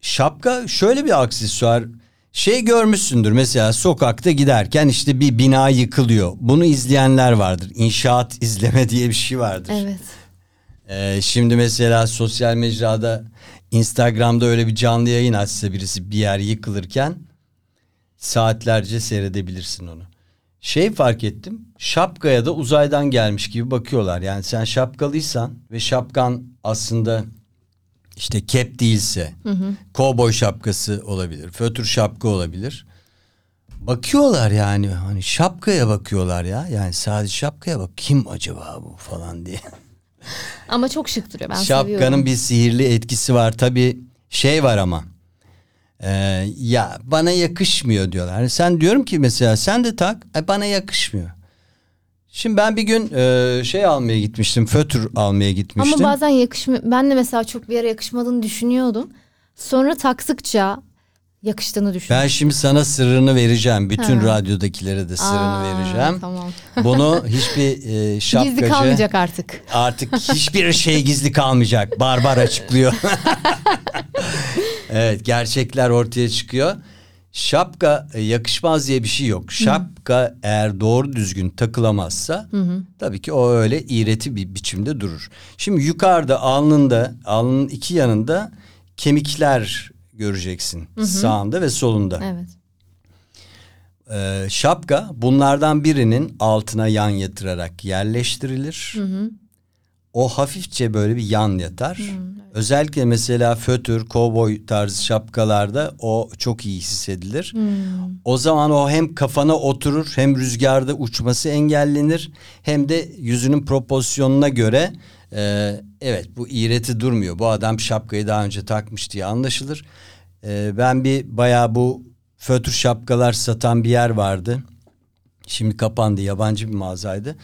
şapka şöyle bir aksesuar. Şey görmüşsündür mesela sokakta giderken işte bir bina yıkılıyor. Bunu izleyenler vardır. İnşaat izleme diye bir şey vardır. Evet. Ee, şimdi mesela sosyal mecrada Instagram'da öyle bir canlı yayın açsa birisi bir yer yıkılırken saatlerce seyredebilirsin onu. Şey fark ettim. Şapkaya da uzaydan gelmiş gibi bakıyorlar. Yani sen şapkalıysan ve şapkan aslında işte kep değilse, kovboy şapkası olabilir, fötr şapka olabilir. Bakıyorlar yani hani şapkaya bakıyorlar ya. Yani sadece şapkaya bak kim acaba bu falan diye. Ama çok şık duruyor ben Şapkanın seviyorum. bir sihirli etkisi var. Tabii şey var ama. e, ya bana yakışmıyor diyorlar. Hani sen diyorum ki mesela sen de tak. E, bana yakışmıyor. Şimdi ben bir gün e, şey almaya gitmiştim. Fötr almaya gitmiştim. Ama bazen yakışmıyor. Ben de mesela çok bir ara yakışmadığını düşünüyordum. Sonra taktıkça yakıştığını düşünüyorum. Ben şimdi sana sırrını vereceğim. Bütün Ha. radyodakilere de sırrını Aa, vereceğim. Tamam. Bunu hiçbir e, şapkacı... Gizli kalmayacak artık. Artık hiçbir şey gizli kalmayacak. Barbar açıklıyor. evet gerçekler ortaya çıkıyor. Şapka e, yakışmaz diye bir şey yok. Şapka eğer doğru düzgün takılamazsa tabii ki o öyle iğreti bir biçimde durur. Şimdi yukarıda alnında alnının iki yanında kemikler göreceksin. Sağında ve solunda. Evet. Ee, şapka bunlardan birinin altına yan yatırarak yerleştirilir. O hafifçe böyle bir yan yatar. Özellikle mesela fötür, kovboy tarzı şapkalarda o çok iyi hissedilir. O zaman o hem kafana oturur hem rüzgarda uçması engellenir. Hem de yüzünün proporsiyonuna göre e, evet bu iğreti durmuyor. Bu adam şapkayı daha önce takmış diye anlaşılır. E, ben bir bayağı bu fötr şapkalar satan bir yer vardı. Şimdi kapandı yabancı bir mağazaydı.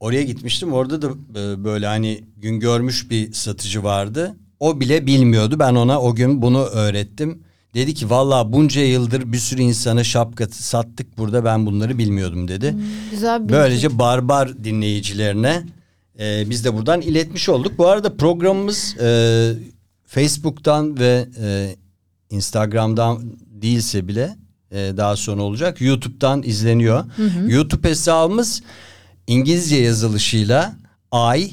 Oraya gitmiştim. Orada da e, böyle hani gün görmüş bir satıcı vardı. O bile bilmiyordu. Ben ona o gün bunu öğrettim. Dedi ki vallahi bunca yıldır bir sürü insana şapka sattık burada ben bunları bilmiyordum dedi. Güzel bir Böylece barbar dinleyicilerine e, biz de buradan iletmiş olduk. Bu arada programımız e, Facebook'tan ve e, Instagram'dan değilse bile e, daha sonra olacak. YouTube'dan izleniyor. YouTube hesabımız İngilizce yazılışıyla I,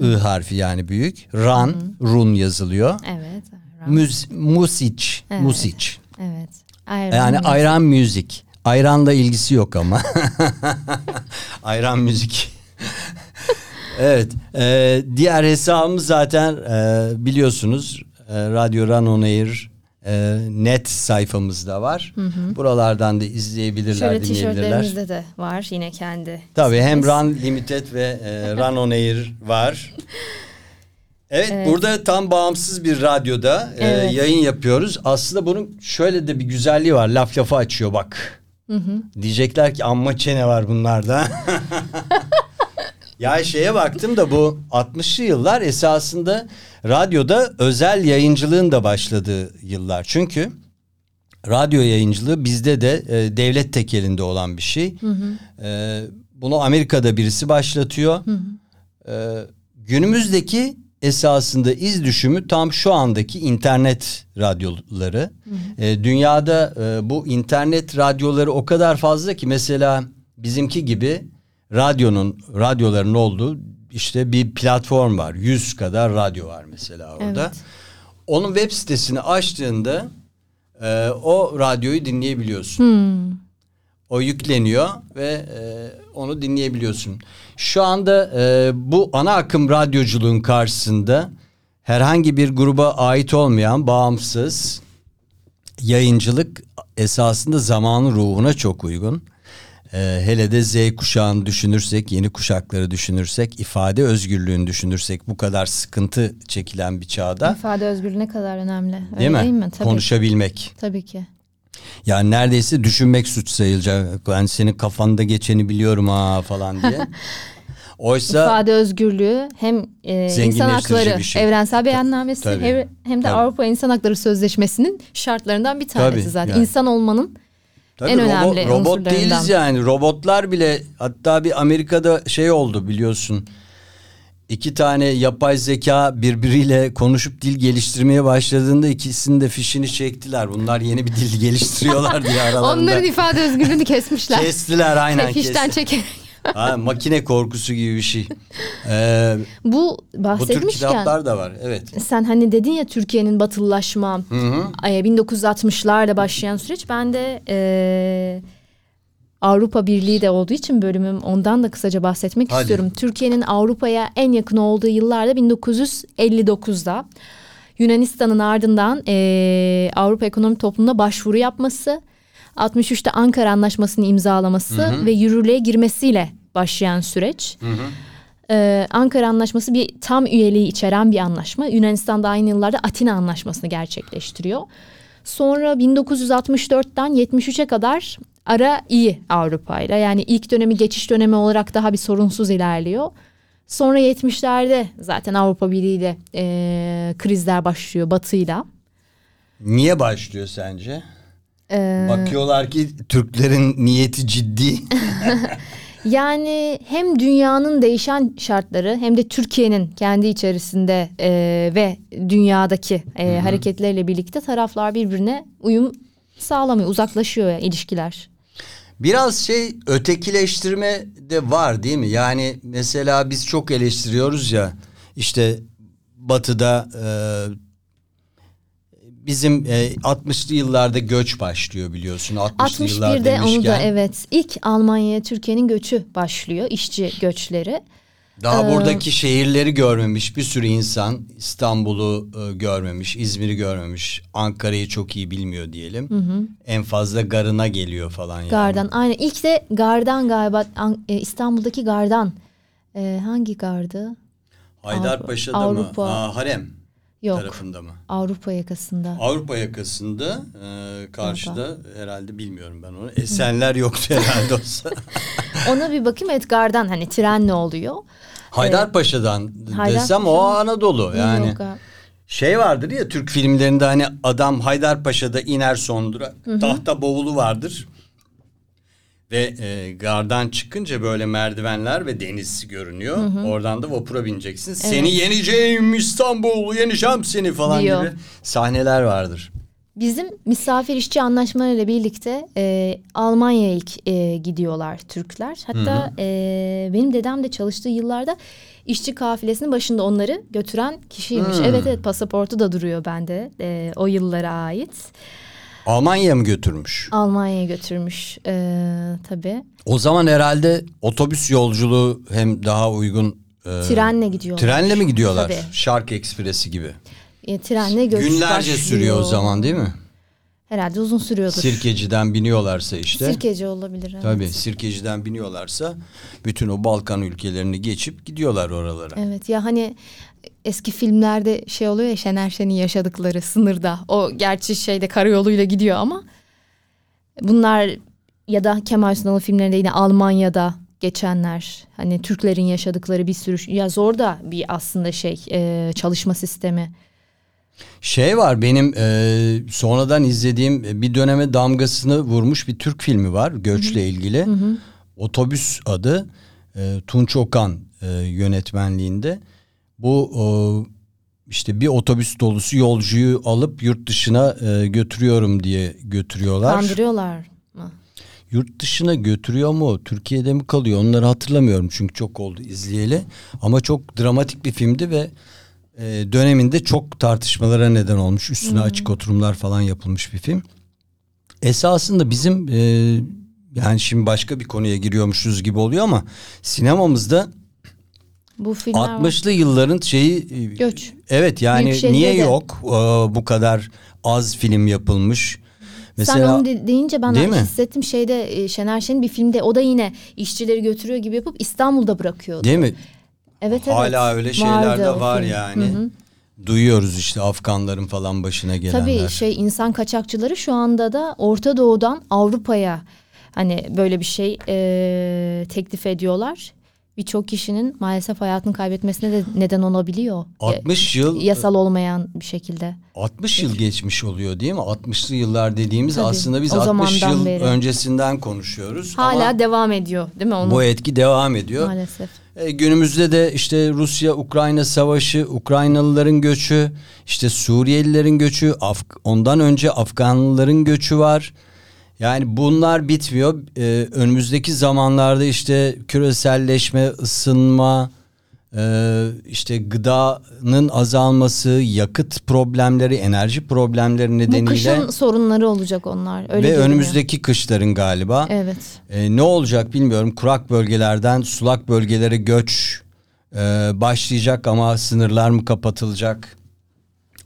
I harfi yani büyük. Run, run yazılıyor. Evet. Müz, music, Evet. music. Evet. Ayran Yani müzik. ayran müzik. Ayranla ilgisi yok ama. ayran müzik. evet. e, diğer hesabımız zaten e, biliyorsunuz. E, Radyo Run On Air e, net sayfamızda var. Buralardan da izleyebilirler, Şöyle dinleyebilirler. tişörtlerimizde de var yine kendi. Tabii hem. Run Limited ve e, Run On Air var. Evet, Evet. burada tam bağımsız bir radyoda e, Evet. yayın yapıyoruz. Aslında bunun şöyle de bir güzelliği var. Laf lafa açıyor bak. Diyecekler ki amma çene var bunlarda. ya şeye baktım da bu 60'lı yıllar esasında radyoda özel yayıncılığın da başladığı yıllar. Çünkü radyo yayıncılığı bizde de e, devlet tekelinde olan bir şey. E, bunu Amerika'da birisi başlatıyor. E, günümüzdeki esasında iz düşümü tam şu andaki internet radyoları. E, dünyada e, bu internet radyoları o kadar fazla ki mesela bizimki gibi radyonun radyoların olduğu işte bir platform var. 100 kadar radyo var mesela orada. Evet. Onun web sitesini açtığında e, o radyoyu dinleyebiliyorsun. Hmm. O yükleniyor ve e, onu dinleyebiliyorsun. Şu anda e, bu ana akım radyoculuğun karşısında herhangi bir gruba ait olmayan bağımsız yayıncılık esasında zamanın ruhuna çok uygun. E, hele de Z kuşağını düşünürsek, yeni kuşakları düşünürsek, ifade özgürlüğünü düşünürsek bu kadar sıkıntı çekilen bir çağda İfade özgürlüğü ne kadar önemli. Öyle değil mi? Değil mi? Tabii. Konuşabilmek. Tabii ki. Yani neredeyse düşünmek suç sayılacak. Ben senin kafanda geçeni biliyorum ha falan diye. Oysa İfade özgürlüğü hem e, insan hakları bir şey. evrensel beyannamesi tabii. hem de Tabii. Avrupa İnsan Hakları Sözleşmesi'nin şartlarından bir tanesi Tabii, zaten. yani. İnsan olmanın tabii en robo- önemli robot değiliz yani. Robotlar bile hatta bir Amerika'da şey oldu biliyorsun. İki tane yapay zeka birbiriyle konuşup dil geliştirmeye başladığında ikisinin de fişini çektiler. Bunlar yeni bir dil geliştiriyorlar diye aralarında. onların ifade özgürlüğünü kesmişler. Kestiler aynen. Fişten kestiler. çekerek. Ha, makine korkusu gibi bir şey. Ee, Bu bu tür bahsetmişken kitaplar da var. Evet. sen hani dedin ya Türkiye'nin batılılaşma Hı hı. e, 1960'larla başlayan süreç ben de e, Avrupa Birliği de olduğu için bölümüm ondan da kısaca bahsetmek Hadi. istiyorum. Türkiye'nin Avrupa'ya en yakın olduğu yıllarda 1959'da Yunanistan'ın ardından e, Avrupa Ekonomik Topluluğu'na başvuru yapması, 63'te Ankara Anlaşması'nı imzalaması ve yürürlüğe girmesiyle başlayan süreç. Ee, Ankara Anlaşması bir tam üyeliği içeren bir anlaşma. Yunanistan da aynı yıllarda Atina Anlaşması'nı gerçekleştiriyor. Sonra 1964'ten 73'e kadar ara iyi Avrupa ile. Yani ilk dönemi geçiş dönemi olarak daha bir sorunsuz ilerliyor. Sonra 70'lerde zaten Avrupa Birliği ile e, krizler başlıyor Batı'yla. Niye başlıyor sence? Ee, Bakıyorlar ki Türklerin niyeti ciddi. Yani hem dünyanın değişen şartları hem de Türkiye'nin kendi içerisinde e, ve dünyadaki e, hareketleriyle birlikte taraflar birbirine uyum sağlamıyor, uzaklaşıyor ya ilişkiler. Biraz şey ötekileştirme de var değil mi? Yani mesela biz çok eleştiriyoruz ya işte batıda e, bizim e, 60'lı yıllarda göç başlıyor biliyorsun. 60'lı yıllar 61'de onu da demişken. evet ilk Almanya'ya Türkiye'nin göçü başlıyor, işçi göçleri. Daha Ee, buradaki şehirleri görmemiş bir sürü insan İstanbul'u e, görmemiş, İzmir'i görmemiş, Ankara'yı çok iyi bilmiyor diyelim. En fazla garına geliyor falan yani. Gardan aynen ilk de Gardan galiba e, İstanbul'daki Gardan. E, hangi gardı? Haydarpaşa'da Avrupa- mı? Aa, Harem Yok tarafında mı? Avrupa yakasında. Avrupa yakasında e, karşıda herhalde bilmiyorum ben onu. Esenler yoktu herhalde olsa. Ona bir bakayım evet Gardan hani tren ne oluyor? Haydarpaşa'dan Haydarpaşa desem o Anadolu yani. Yok. Şey vardır ya Türk filmlerinde hani adam Haydarpaşa'da iner son durak. Tahta bavulu vardır. Ve e, gardan çıkınca böyle merdivenler ve deniz görünüyor. Oradan da vapura bineceksin. Seni yeneceğim İstanbul, yeneceğim seni falan Diyor. gibi sahneler vardır. Bizim misafir işçi anlaşmalarıyla birlikte e, Almanya'ya ilk e, gidiyorlar Türkler. Hatta e, benim dedem de çalıştığı yıllarda işçi kafilesinin başında onları götüren kişiymiş. Evet evet pasaportu da duruyor bende e, o yıllara ait. Almanya'ya mı götürmüş? Almanya'ya götürmüş e, tabii. O zaman herhalde otobüs yolculuğu hem daha uygun. e, Trenle gidiyorlar. Trenle mi gidiyorlar? Tabii. Şark Ekspresi gibi. E, trenle göç Günlerce başlıyor. sürüyor o zaman değil mi? Herhalde uzun sürüyordur. Sirkeci'den biniyorlarsa işte. Sirkeci olabilir. Evet. Tabii Sirkeci'den biniyorlarsa bütün o Balkan ülkelerini geçip gidiyorlar oralara. Evet ya hani eski filmlerde şey oluyor ya Şener Şen'in yaşadıkları sınırda. O gerçi şeyde karayoluyla gidiyor ama bunlar ya da Kemal Sunal'ın filmlerinde yine Almanya'da geçenler hani Türklerin yaşadıkları bir sürü ya zor da bir aslında şey e, çalışma sistemi. Şey var benim e, sonradan izlediğim bir döneme damgasını vurmuş bir Türk filmi var göçle ilgili. Otobüs adı e, Tunç Okan e, yönetmenliğinde. Bu o, işte bir otobüs dolusu yolcuyu alıp yurt dışına e, götürüyorum diye götürüyorlar. Kandırıyorlar mı? Yurt dışına götürüyor mu? Türkiye'de mi kalıyor? Onları hatırlamıyorum çünkü çok oldu izleyeli. Ama çok dramatik bir filmdi ve e, döneminde çok tartışmalara neden olmuş. Üstüne açık oturumlar falan yapılmış bir film. Esasında bizim e, yani şimdi başka bir konuya giriyormuşuz gibi oluyor ama sinemamızda Bu filmler var. 60'lı yılların şeyi Göç. Evet yani şehirde niye de. yok e, bu kadar az film yapılmış? Sen onu de- deyince ben Değil mi? hissettim şeyde e, Şener Şen'in bir filmde o da yine işçileri götürüyor gibi yapıp İstanbul'da bırakıyordu. Değil mi? Evet evet. Hala öyle şeyler de var film. yani. Hı hı. Duyuyoruz işte Afganların falan başına gelenler. Tabii şey insan kaçakçıları şu anda da Orta Doğu'dan Avrupa'ya hani böyle bir şey e, teklif ediyorlar. Birçok kişinin maalesef hayatını kaybetmesine de neden olabiliyor. 60 yıl yasal olmayan bir şekilde. 60 yıl geçmiş oluyor değil mi? 60'lı yıllar dediğimiz Tabii, aslında biz o 60 zamandan yıl beri. öncesinden konuşuyoruz. Hala Ama devam ediyor değil mi onun? bu etki devam ediyor. Maalesef. E, günümüzde de işte Rusya-Ukrayna savaşı, Ukraynalıların göçü, işte Suriyelilerin göçü, Af- ondan önce Afganlıların göçü var. Yani bunlar bitmiyor. E, önümüzdeki zamanlarda işte küreselleşme, ısınma, e, işte gıdanın azalması, yakıt problemleri, enerji problemleri Bu nedeniyle kışın sorunları olacak onlar. Öyle ve görünüyor. önümüzdeki kışların galiba. Evet. E, ne olacak bilmiyorum. Kurak bölgelerden sulak bölgelere göç e, başlayacak ama sınırlar mı kapatılacak?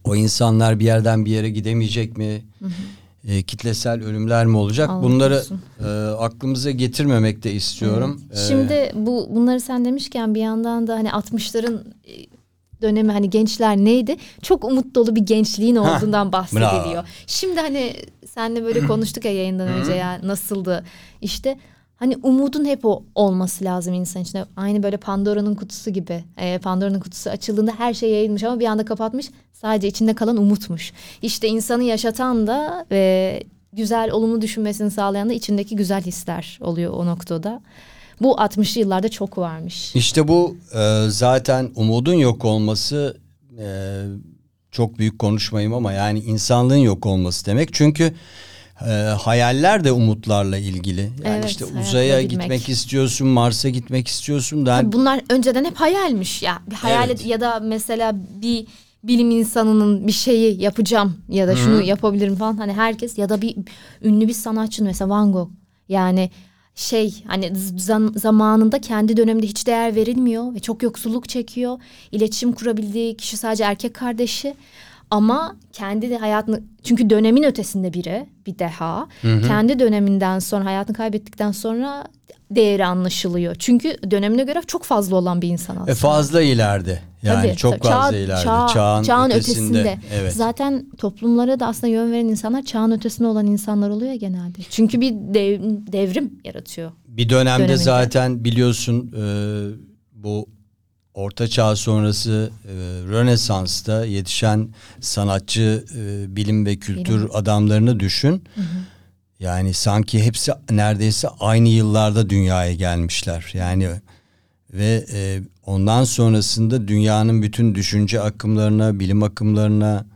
O insanlar bir yerden bir yere gidemeyecek mi? E, kitlesel ölümler mi olacak? Allah Bunları e, aklımıza getirmemek de istiyorum. E, Şimdi bu bunları sen demişken bir yandan da hani 60'ların e, dönemi hani gençler neydi? Çok umut dolu bir gençliğin olduğundan bahsediliyor. bravo. Şimdi hani senle böyle konuştuk ya yayından önce ya nasıldı? İşte hani umudun hep o olması lazım insan içinde. Aynı böyle Pandora'nın kutusu gibi. Ee, Pandora'nın kutusu açıldığında her şey yayılmış ama bir anda kapatmış. Sadece içinde kalan umutmuş. İşte insanı yaşatan da ve güzel olumlu düşünmesini sağlayan da içindeki güzel hisler oluyor o noktada. Bu 60'lı yıllarda çok varmış. İşte bu e, zaten umudun yok olması e, çok büyük konuşmayayım ama yani insanlığın yok olması demek. Çünkü e, hayaller de umutlarla ilgili. Yani Evet, işte uzaya gitmek. gitmek istiyorsun, Mars'a gitmek istiyorsun. Ben Tabii bunlar önceden hep hayalmiş ya. Bir hayal Evet. ya da mesela bir bilim insanının bir şeyi yapacağım ya da şunu yapabilirim falan. Hani herkes ya da bir ünlü bir sanatçının mesela Van Gogh. Yani şey hani zam- zamanında kendi döneminde hiç değer verilmiyor ve çok yoksulluk çekiyor. İletişim kurabildiği kişi sadece erkek kardeşi. Ama kendi de hayatını çünkü dönemin ötesinde biri bir deha. Kendi döneminden sonra hayatını kaybettikten sonra değeri anlaşılıyor. Çünkü dönemine göre çok fazla olan bir insan aslında. e, fazla ileride. Yani Tabii, çok çağ- fazla ileride. çağ- çağın, çağın ötesinde. ötesinde. Evet. Zaten toplumlara da aslında yön veren insanlar çağın ötesinde olan insanlar oluyor genelde. Çünkü bir dev- devrim yaratıyor. Bir dönemde döneminde. zaten biliyorsun e, bu Orta Çağ sonrası e, Rönesans'ta yetişen sanatçı, e, bilim ve kültür Bilim. adamlarını düşün. Yani sanki hepsi neredeyse aynı yıllarda dünyaya gelmişler. Yani ve e, ondan sonrasında dünyanın bütün düşünce akımlarına, bilim akımlarına,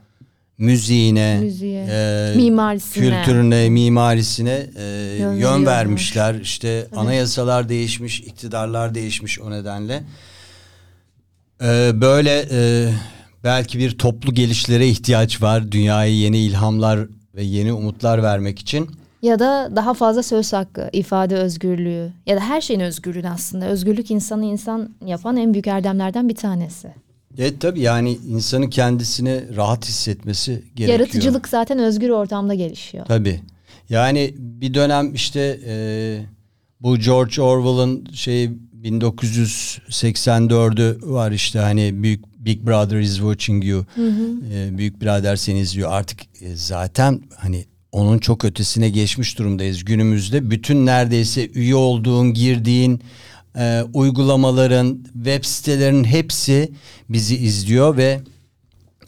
müziğine, Müziğe, e, mimarisine. kültürüne, mimarisine e, Yön yön, vermişler. İşte anayasalar değişmiş, iktidarlar değişmiş o nedenle. E, böyle e, belki bir toplu gelişlere ihtiyaç var. Dünyaya yeni ilhamlar ve yeni umutlar vermek için. Ya da daha fazla söz hakkı, ifade özgürlüğü ya da her şeyin özgürlüğü aslında. Özgürlük insanı insan yapan en büyük erdemlerden bir tanesi. Evet tabii yani insanın kendisini rahat hissetmesi gerekiyor. Yaratıcılık zaten özgür ortamda gelişiyor. Tabii. Yani bir dönem işte e, bu George Orwell'ın şey 1984'ü var işte hani büyük Big Brother is watching you. E, büyük birader seni izliyor. Artık e, zaten hani onun çok ötesine geçmiş durumdayız. Günümüzde bütün neredeyse üye olduğun, girdiğin e, uygulamaların, web sitelerinin hepsi bizi izliyor ve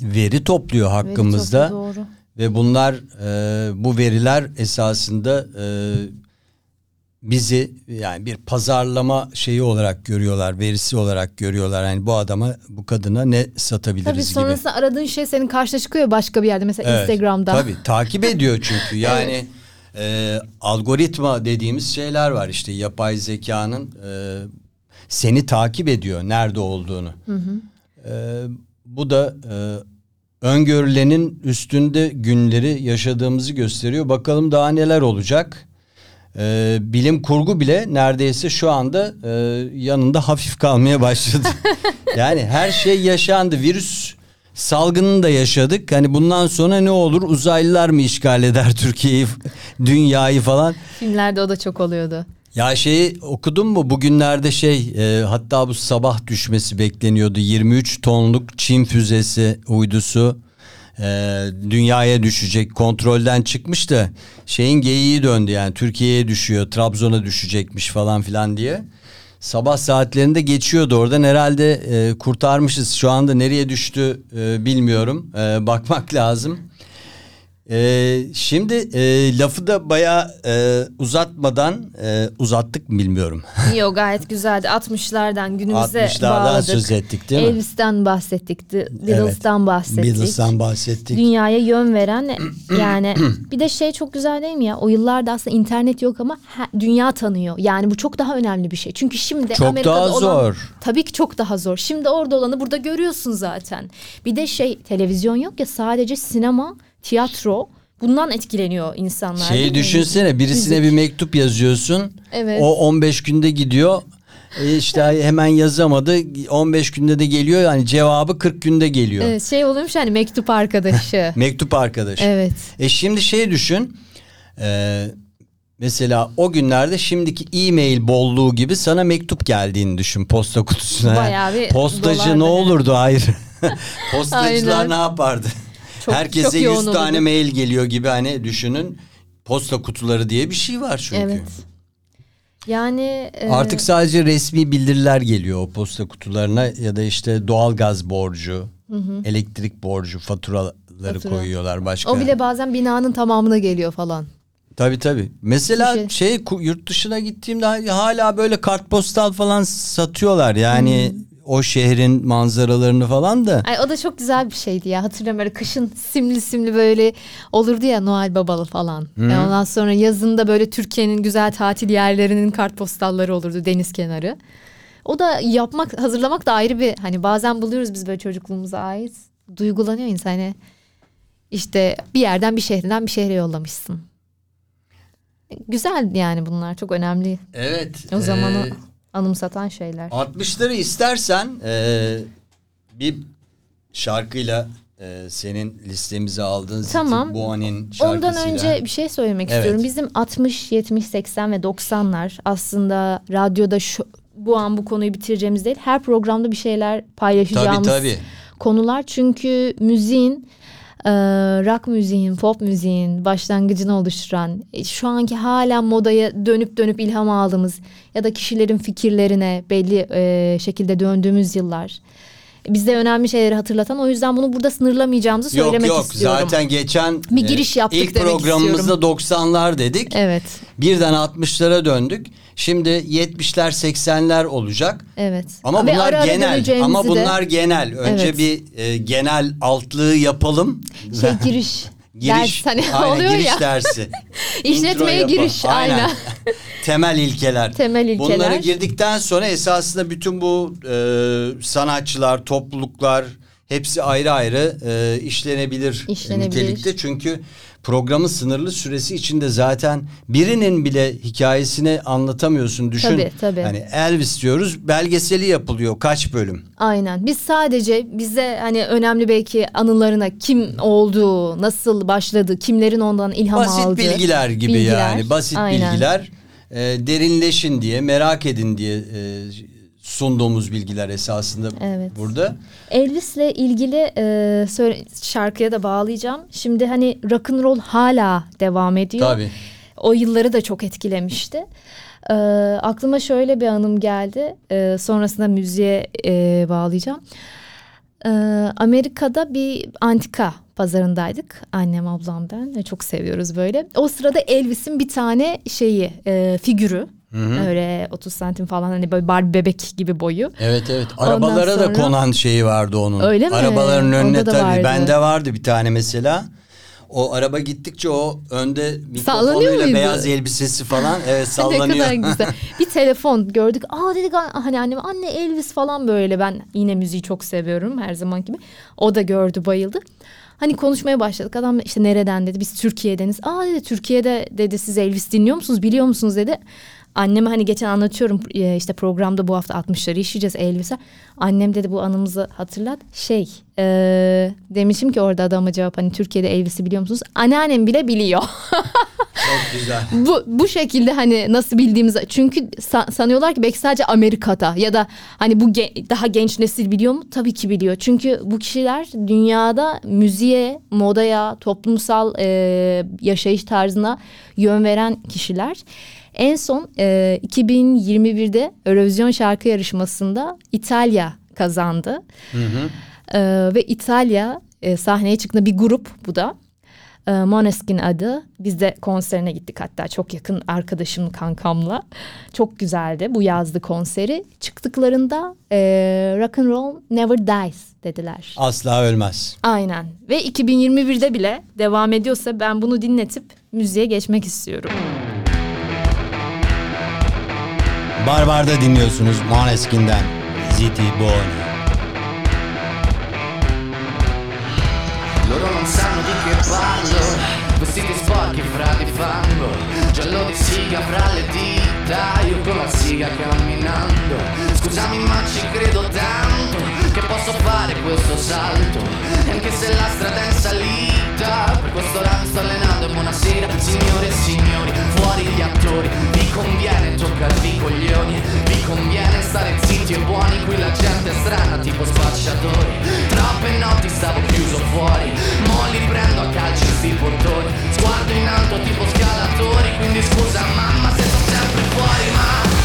veri topluyor hakkımızda. Veri topu, doğru. Ve bunlar e, bu veriler esasında e, bizi yani bir pazarlama şeyi olarak görüyorlar, verisi olarak görüyorlar. Yani bu adama, bu kadına ne satabiliriz Tabii gibi. sonrasında aradığın şey senin karşına çıkıyor başka bir yerde mesela Evet, Instagram'da. Tabii takip ediyor çünkü. Yani e, algoritma dediğimiz şeyler var işte yapay zekanın e, seni takip ediyor nerede olduğunu. E, bu da e, öngörülenin üstünde günleri yaşadığımızı gösteriyor. Bakalım daha neler olacak. E, bilim kurgu bile neredeyse şu anda e, yanında hafif kalmaya başladı. yani her şey yaşandı. Virüs salgını da yaşadık. Hani bundan sonra ne olur? Uzaylılar mı işgal eder Türkiye'yi, dünyayı falan? Filmlerde o da çok oluyordu. Ya şeyi okudun mu? Bugünlerde şey e, hatta bu sabah düşmesi bekleniyordu. 23 tonluk Çin füzesi uydusu e, dünyaya düşecek. Kontrolden çıkmış da şeyin geyiği döndü yani Türkiye'ye düşüyor. Trabzon'a düşecekmiş falan filan diye. Sabah saatlerinde geçiyordu oradan herhalde e, kurtarmışız. Şu anda nereye düştü e, bilmiyorum. E, bakmak lazım. Ee, şimdi e, lafı da bayağı e, uzatmadan e, uzattık mı bilmiyorum. Yok gayet güzeldi. 60'lardan günümüze 60'lardan bağladık. söz ettik değil mi? Elvis'ten bahsettik. Beatles'tan bahsettik. Beatles'tan bahsettik. Dünyaya yön veren yani bir de şey çok güzel değil mi ya? O yıllarda aslında internet yok ama he- dünya tanıyor. Yani bu çok daha önemli bir şey. Çünkü şimdi Çok Amerika'da daha olan zor. tabii ki çok daha zor. Şimdi orada olanı burada görüyorsun zaten. Bir de şey televizyon yok ya sadece sinema, tiyatro bundan etkileniyor insanlar. Şeyi düşünsene birisine Müzik. bir mektup yazıyorsun. Evet. O 15 günde gidiyor. E işte hemen yazamadı. 15 günde de geliyor. Yani cevabı 40 günde geliyor. Evet, şey olmuş hani mektup arkadaşı. Mektup arkadaş. evet. E şimdi şey düşün. E, mesela o günlerde şimdiki e-mail bolluğu gibi sana mektup geldiğini düşün posta kutusuna. Bayağı bir Postacı dolardı ne olurdu hayır. Postacılar ne yapardı? Çok- Herkese çok 100 yoğun tane olurdu. mail geliyor gibi hani düşünün. Posta kutuları diye bir şey var çünkü. Evet. Yani e, Artık sadece resmi bildiriler geliyor o posta kutularına ya da işte doğalgaz borcu, elektrik borcu, faturaları Fatura. koyuyorlar başka. o bile bazen binanın tamamına geliyor falan. Tabii tabii. Mesela şey ku- yurt dışına gittiğimde hala böyle kartpostal falan satıyorlar. Yani o şehrin manzaralarını falan da. Ay o da çok güzel bir şeydi ya. Hatırlıyorum böyle kışın simli simli böyle olurdu ya Noel Babalı falan. E ondan sonra yazın da böyle Türkiye'nin güzel tatil yerlerinin kartpostalları olurdu deniz kenarı. O da yapmak, hazırlamak da ayrı bir hani bazen buluyoruz biz böyle çocukluğumuza ait. Duygulanıyor insan hani işte bir yerden bir şehrinden bir şehre yollamışsın. Güzel yani bunlar çok önemli. Evet. O zamanı e, anımsatan şeyler. 60'ları istersen e, bir şarkıyla e, senin listemize aldığın Tamam. Ziti Boğa'nın şarkısıyla. Ondan önce bir şey söylemek Evet. istiyorum. Bizim 60, 70, 80 ve 90'lar aslında radyoda şu bu an bu konuyu bitireceğimiz değil. Her programda bir şeyler Tabii paylaşacağımız tabii. konular. Çünkü müziğin e, rock müziğin, pop müziğin başlangıcını oluşturan, e, şu anki hala modaya dönüp dönüp ilham aldığımız ya da kişilerin fikirlerine belli e, şekilde döndüğümüz yıllar. Bize önemli şeyleri hatırlatan. O yüzden bunu burada sınırlamayacağımızı Yok söylemek yok istiyorum. zaten geçen Bir giriş yaptık ilk demek programımızda istiyorum. 90'lar dedik. Evet. Birden 60'lara döndük. Şimdi 70'ler 80'ler olacak. Evet. Ama Ve bunlar ara ara genel. Ama de- bunlar genel. Önce Evet. bir e, genel altlığı yapalım. şey giriş. Giriş, ders hani aynen, oluyor giriş ya. dersi. İşletmeye Intro giriş, aynen. Temel ilkeler. Temel ilkeler. Bunlara girdikten sonra esasında bütün bu e, sanatçılar, topluluklar hepsi ayrı ayrı e, işlenebilir, İşlenebilir. nitelikte. Çünkü programın sınırlı süresi içinde zaten birinin bile hikayesini anlatamıyorsun. Düşün. Tabii, tabii. Hani Elvis diyoruz belgeseli yapılıyor kaç bölüm. Aynen. Biz sadece bize hani önemli belki anılarına kim olduğu, nasıl başladı, kimlerin ondan ilham Basit aldığı. bilgiler gibi bilgiler. yani basit Aynen. bilgiler e, derinleşin diye merak edin diye e, sunduğumuz bilgiler esasında Evet. burada. Elvis'le ilgili e, söyle, şarkıya da bağlayacağım. Şimdi hani rock and roll hala devam ediyor. Tabii. O yılları da çok etkilemişti. E, aklıma şöyle bir anım geldi. E, sonrasında müziğe e, bağlayacağım. E, Amerika'da bir antika pazarındaydık. Annem, ablam, ben. Ve Çok seviyoruz böyle. O sırada Elvis'in bir tane şeyi, e, figürü. Öyle 30 santim falan hani böyle Barbie bebek gibi boyu. Evet evet. Ondan Arabalara da sonra- konan şeyi vardı onun. Öyle mi? Arabaların önüne da tabii. vardı. Bende vardı bir tane mesela. O araba gittikçe o önde mikrofonuyla beyaz elbisesi falan evet sallanıyor. ne kadar güzel. Bir telefon gördük. Aa dedik hani annem anne Elvis falan böyle. Ben yine müziği çok seviyorum her zaman gibi. O da gördü bayıldı. Hani konuşmaya başladık. Adam işte nereden dedi. Biz Türkiye'deniz. Aa dedi Türkiye'de dedi siz Elvis dinliyor musunuz biliyor musunuz dedi. Anneme hani geçen anlatıyorum e, işte programda bu hafta 60'ları işleyeceğiz Elvis'e. Annem dedi bu anımızı hatırlat. Şey e, demişim ki orada adama cevap hani Türkiye'de Elvis'i biliyor musunuz? Anneannem bile biliyor. Çok güzel. bu bu şekilde hani nasıl bildiğimizi çünkü sa- sanıyorlar ki belki sadece Amerika'da ya da hani bu ge- daha genç nesil biliyor mu? Tabii ki biliyor. Çünkü bu kişiler dünyada müziğe, modaya, toplumsal e, yaşayış tarzına yön veren kişiler. En son e, 2021'de Eurovision şarkı yarışmasında İtalya kazandı. E, ve İtalya e, sahneye çıktığında bir grup bu da. E, Måneskin adı. Biz de konserine gittik hatta çok yakın arkadaşım kankamla. Çok güzeldi bu yazdı konseri. Çıktıklarında e, rock and roll never dies dediler. Asla ölmez. Aynen ve 2021'de bile devam ediyorsa ben bunu dinletip müziğe geçmek istiyorum. Barbar'da dinliyorsunuz Måneskin'den Ziti Buoni. Loro non sanno di che parlo. Vestiti sporchi fra di fango. Giallo di siga fra le dita. Io con la siga camminando. Scusami ma ci credo tanto Che posso fare questo salto. Anche se la strada è in salita Per questo mi sto allenando E buonasera signore e signori Fuori gli attori. Vi conviene toccarvi coglioni Vi conviene stare zitti e buoni Qui la gente è strana tipo spacciatori. Troppe notti stavo chiuso fuori Mo li prendo a calci sti portoni. Sguardo in alto tipo scalatori Quindi scusa mamma se sto sempre fuori Ma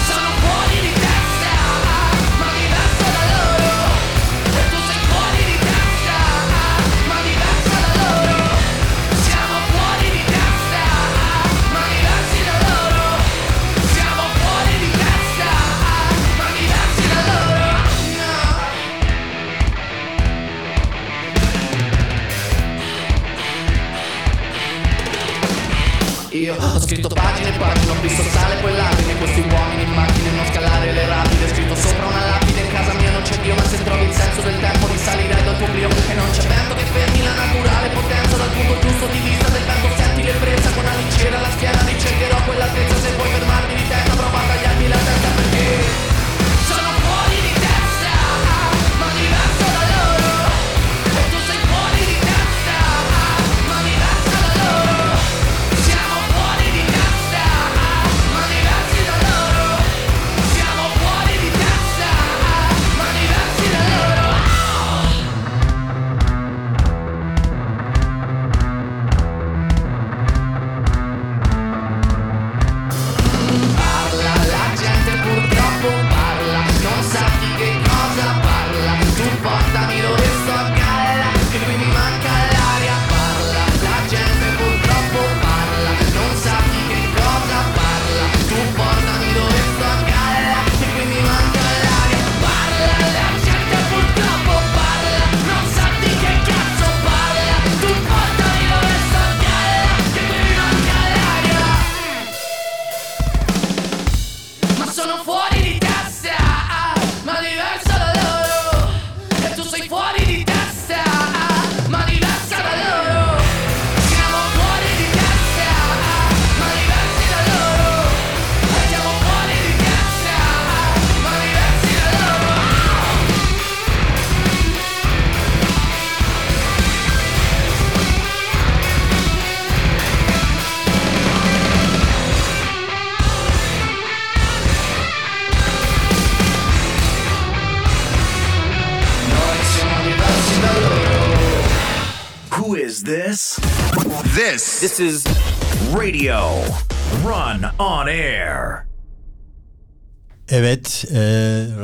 io. Ho scritto pagine e pagine, ho visto sale poi lacrime. Questi uomini in macchine, non scalare le rapide. Scritto sopra una lapide, in casa mia non c'è Dio Ma se trovi il senso del tempo risalirai dal tuo brio E non c'è vento che fermi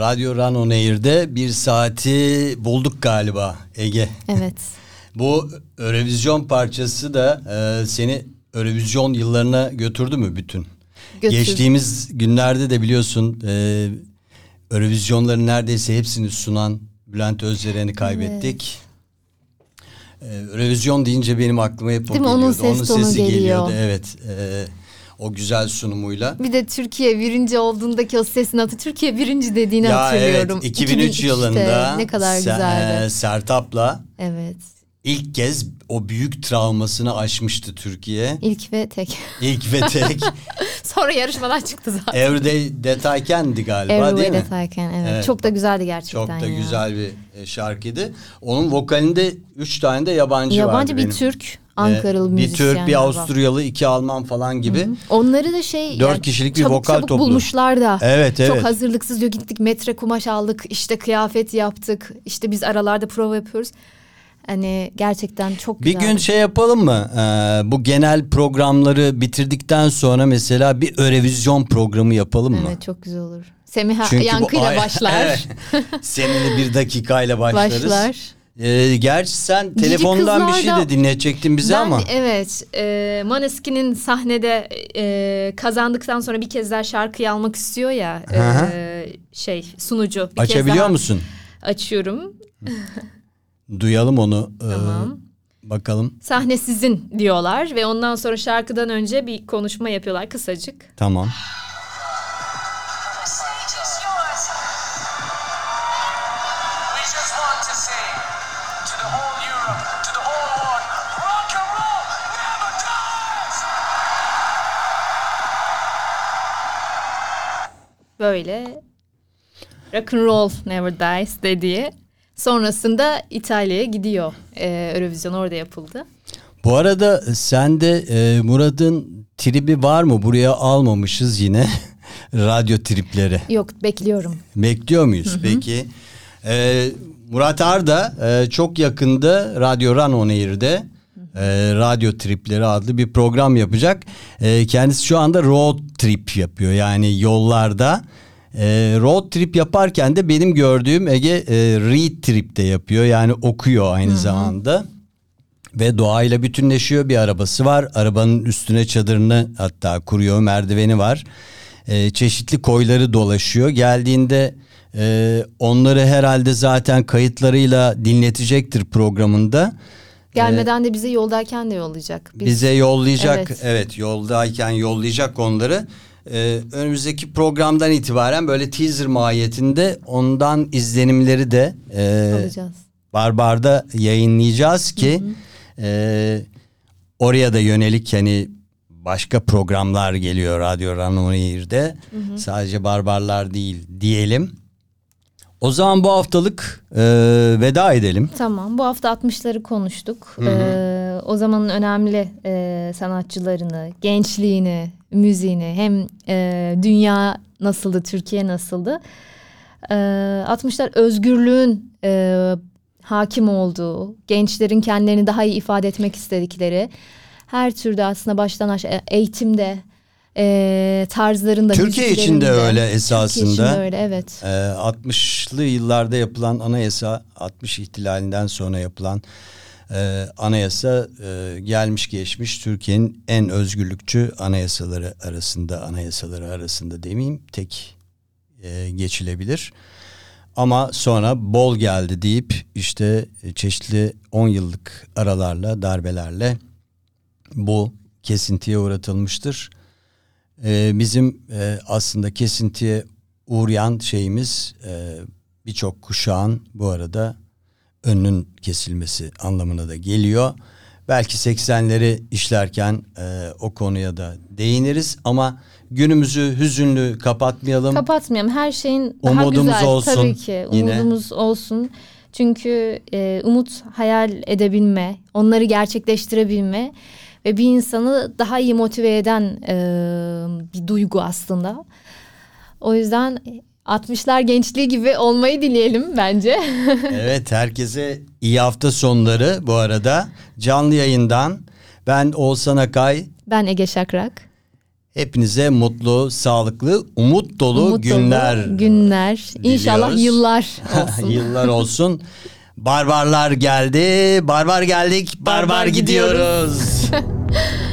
Radyo Run On Air'de bir saati bulduk galiba Ege. Evet. Bu Eurovision parçası da e, seni Eurovision yıllarına götürdü mü bütün? Götürdü. Geçtiğimiz günlerde de biliyorsun e, Eurovisionların neredeyse hepsini sunan Bülent Özderen'i kaybettik. E, Eurovision deyince benim aklıma hep o Değil geliyordu. Onun ses tonu geliyor. geliyordu. Evet. e, o güzel sunumuyla. Bir de Türkiye birinci olduğundaki o sesin adı Türkiye birinci dediğini Ya hatırlıyorum. evet 2003 2003'te yılında ne kadar güzeldi. e, Sertap'la Evet. İlk kez o büyük travmasını aşmıştı Türkiye. İlk ve tek. İlk ve tek Sonra yarışmadan çıktı zaten. Everyday Detayken'di galiba Every değil mi? Can, evet. Evet. Çok da güzeldi gerçekten Çok da ya. güzel bir e, şarkıydı. Onun vokalinde üç tane de yabancı, vardı Yabancı bir benim. Türk, Ankaralı Ee, Bir Türk, bir. Avusturyalı, iki Alman falan gibi. Onları da şey Dört kişilik bir çabuk vokal çabuk toplu. bulmuşlar da. Evet, Çok evet. hazırlıksız diyor gittik metre kumaş aldık işte kıyafet yaptık işte biz aralarda prova yapıyoruz. Hani gerçekten çok Bir güzel. gün şey yapalım mı? Ee, bu genel programları bitirdikten sonra mesela bir Eurovision programı yapalım mı? Evet çok güzel olur. Semiha Çünkü bu- yankıyla Ay- başlar. Evet. Seninle bir dakikayla başlarız. Başlar. Ee, gerçi sen telefondan bir şey de dinletecektin bize ben, ama. Evet e, Maneskin'in sahnede e, kazandıktan sonra bir kez daha şarkıyı almak istiyor ya Hı hı. e, şey sunucu. Bir kez Açabiliyor daha musun? Açıyorum. Duyalım onu. Ee, Tamam. bakalım. Sahne sizin diyorlar ve ondan sonra şarkıdan önce bir konuşma yapıyorlar kısacık. Tamam. Böyle rock and roll never dies dediği. Sonrasında İtalya'ya gidiyor. Ee, Eurovision orada yapıldı. Bu arada sende e, Murat'ın tribi var mı? Buraya almamışız yine. Radyo tripleri. Yok bekliyorum. Bekliyor muyuz peki? Ee, Murat Arda e, çok yakında Radyo Run On Air'de e, Radyo Tripleri adlı bir program yapacak. E, kendisi şu anda road trip yapıyor yani yollarda. E, road trip yaparken de benim gördüğüm Ege e, read trip de yapıyor yani okuyor aynı zamanda. Ve doğayla bütünleşiyor bir arabası var. Arabanın üstüne çadırını hatta kuruyor merdiveni var. Ee, çeşitli koyları dolaşıyor. Geldiğinde e, onları herhalde zaten kayıtlarıyla dinletecektir programında. Gelmeden de bize yoldayken de yollayacak. Biz- Bize yollayacak evet. Evet. yoldayken yollayacak onları. Ee, önümüzdeki programdan itibaren böyle teaser mahiyetinde ondan izlenimleri de e, alacağız. Barbar'da yayınlayacağız ki e, oraya da yönelik hani başka programlar geliyor Radyo Ranoir'de. Sadece Barbarlar değil diyelim. O zaman bu haftalık e, veda edelim. Tamam bu hafta 60'ları konuştuk. Ee, o zamanın önemli e, sanatçılarını, gençliğini, müziğini hem e, dünya nasıldı, Türkiye nasıldı. Ee, 60'lar özgürlüğün e, hakim olduğu, gençlerin kendilerini daha iyi ifade etmek istedikleri her türde aslında baştan aşağı eğitimde, e, tarzlarında, Türkiye için de öyle Türkiye esasında. için de öyle evet. E, 60'lı yıllarda yapılan anayasa 60 ihtilalinden sonra yapılan e, anayasa e, gelmiş geçmiş Türkiye'nin en özgürlükçü anayasaları arasında anayasaları arasında demeyeyim tek e, geçilebilir. Ama sonra bol geldi deyip işte çeşitli 10 yıllık aralarla darbelerle bu kesintiye uğratılmıştır. e, bizim e, aslında kesintiye uğrayan şeyimiz e, birçok kuşağın bu arada önünün kesilmesi anlamına da geliyor. Belki 80'leri işlerken e, o konuya da değiniriz ama günümüzü hüzünlü kapatmayalım. Kapatmayalım. Her şeyin daha Umudumuz güzel olsun tabii ki. yine. Umudumuz olsun. Çünkü e, umut hayal edebilme, onları gerçekleştirebilme ve bir insanı daha iyi motive eden e, bir duygu aslında. O yüzden 60'lar gençliği gibi olmayı dileyelim bence. Evet herkese iyi hafta sonları bu arada. Canlı yayından ben Oğuzhan Akay. ben Ege Şakrak. Hepinize mutlu, sağlıklı, umut dolu Umut dolu günler. günler. İnşallah diliyoruz. yıllar olsun. Yıllar olsun. Barbarlar geldi. Barbar geldik. Barbar, Barbar gidiyoruz. Barbar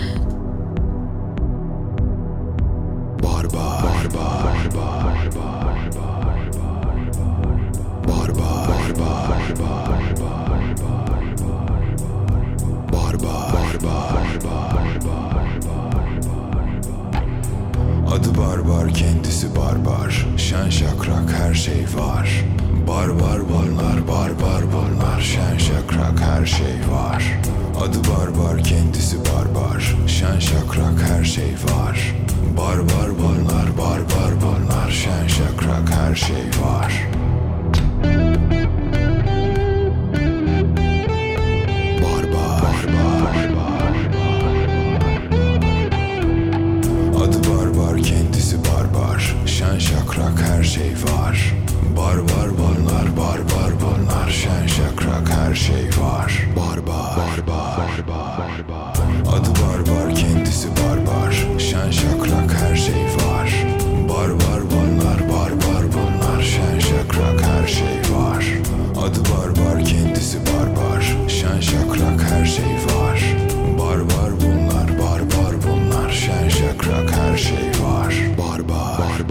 Adı barbar kendisi barbar Şen şakrak her şey var. Barbar bunlar barbar bunlar Şen şakrak her şey var. Adı barbar kendisi barbar Şen şakrak her şey var. Barbar bunlar barbar bunlar Şen şakrak her şey var var. Şen şakrak her şey var. Barbar banlar barbar banlar Şen şakrak her şey var. Barbar Barbar Barbar Adı barbar kendisi barbar Şen şakrak her şey var. Barbar banlar barbar banlar Şen şakrak her şey var. Adı barbar kendisi barbar Şen şakrak her şey var. Barbar bunlar barbar bunlar. Şen şakrak her şey Var.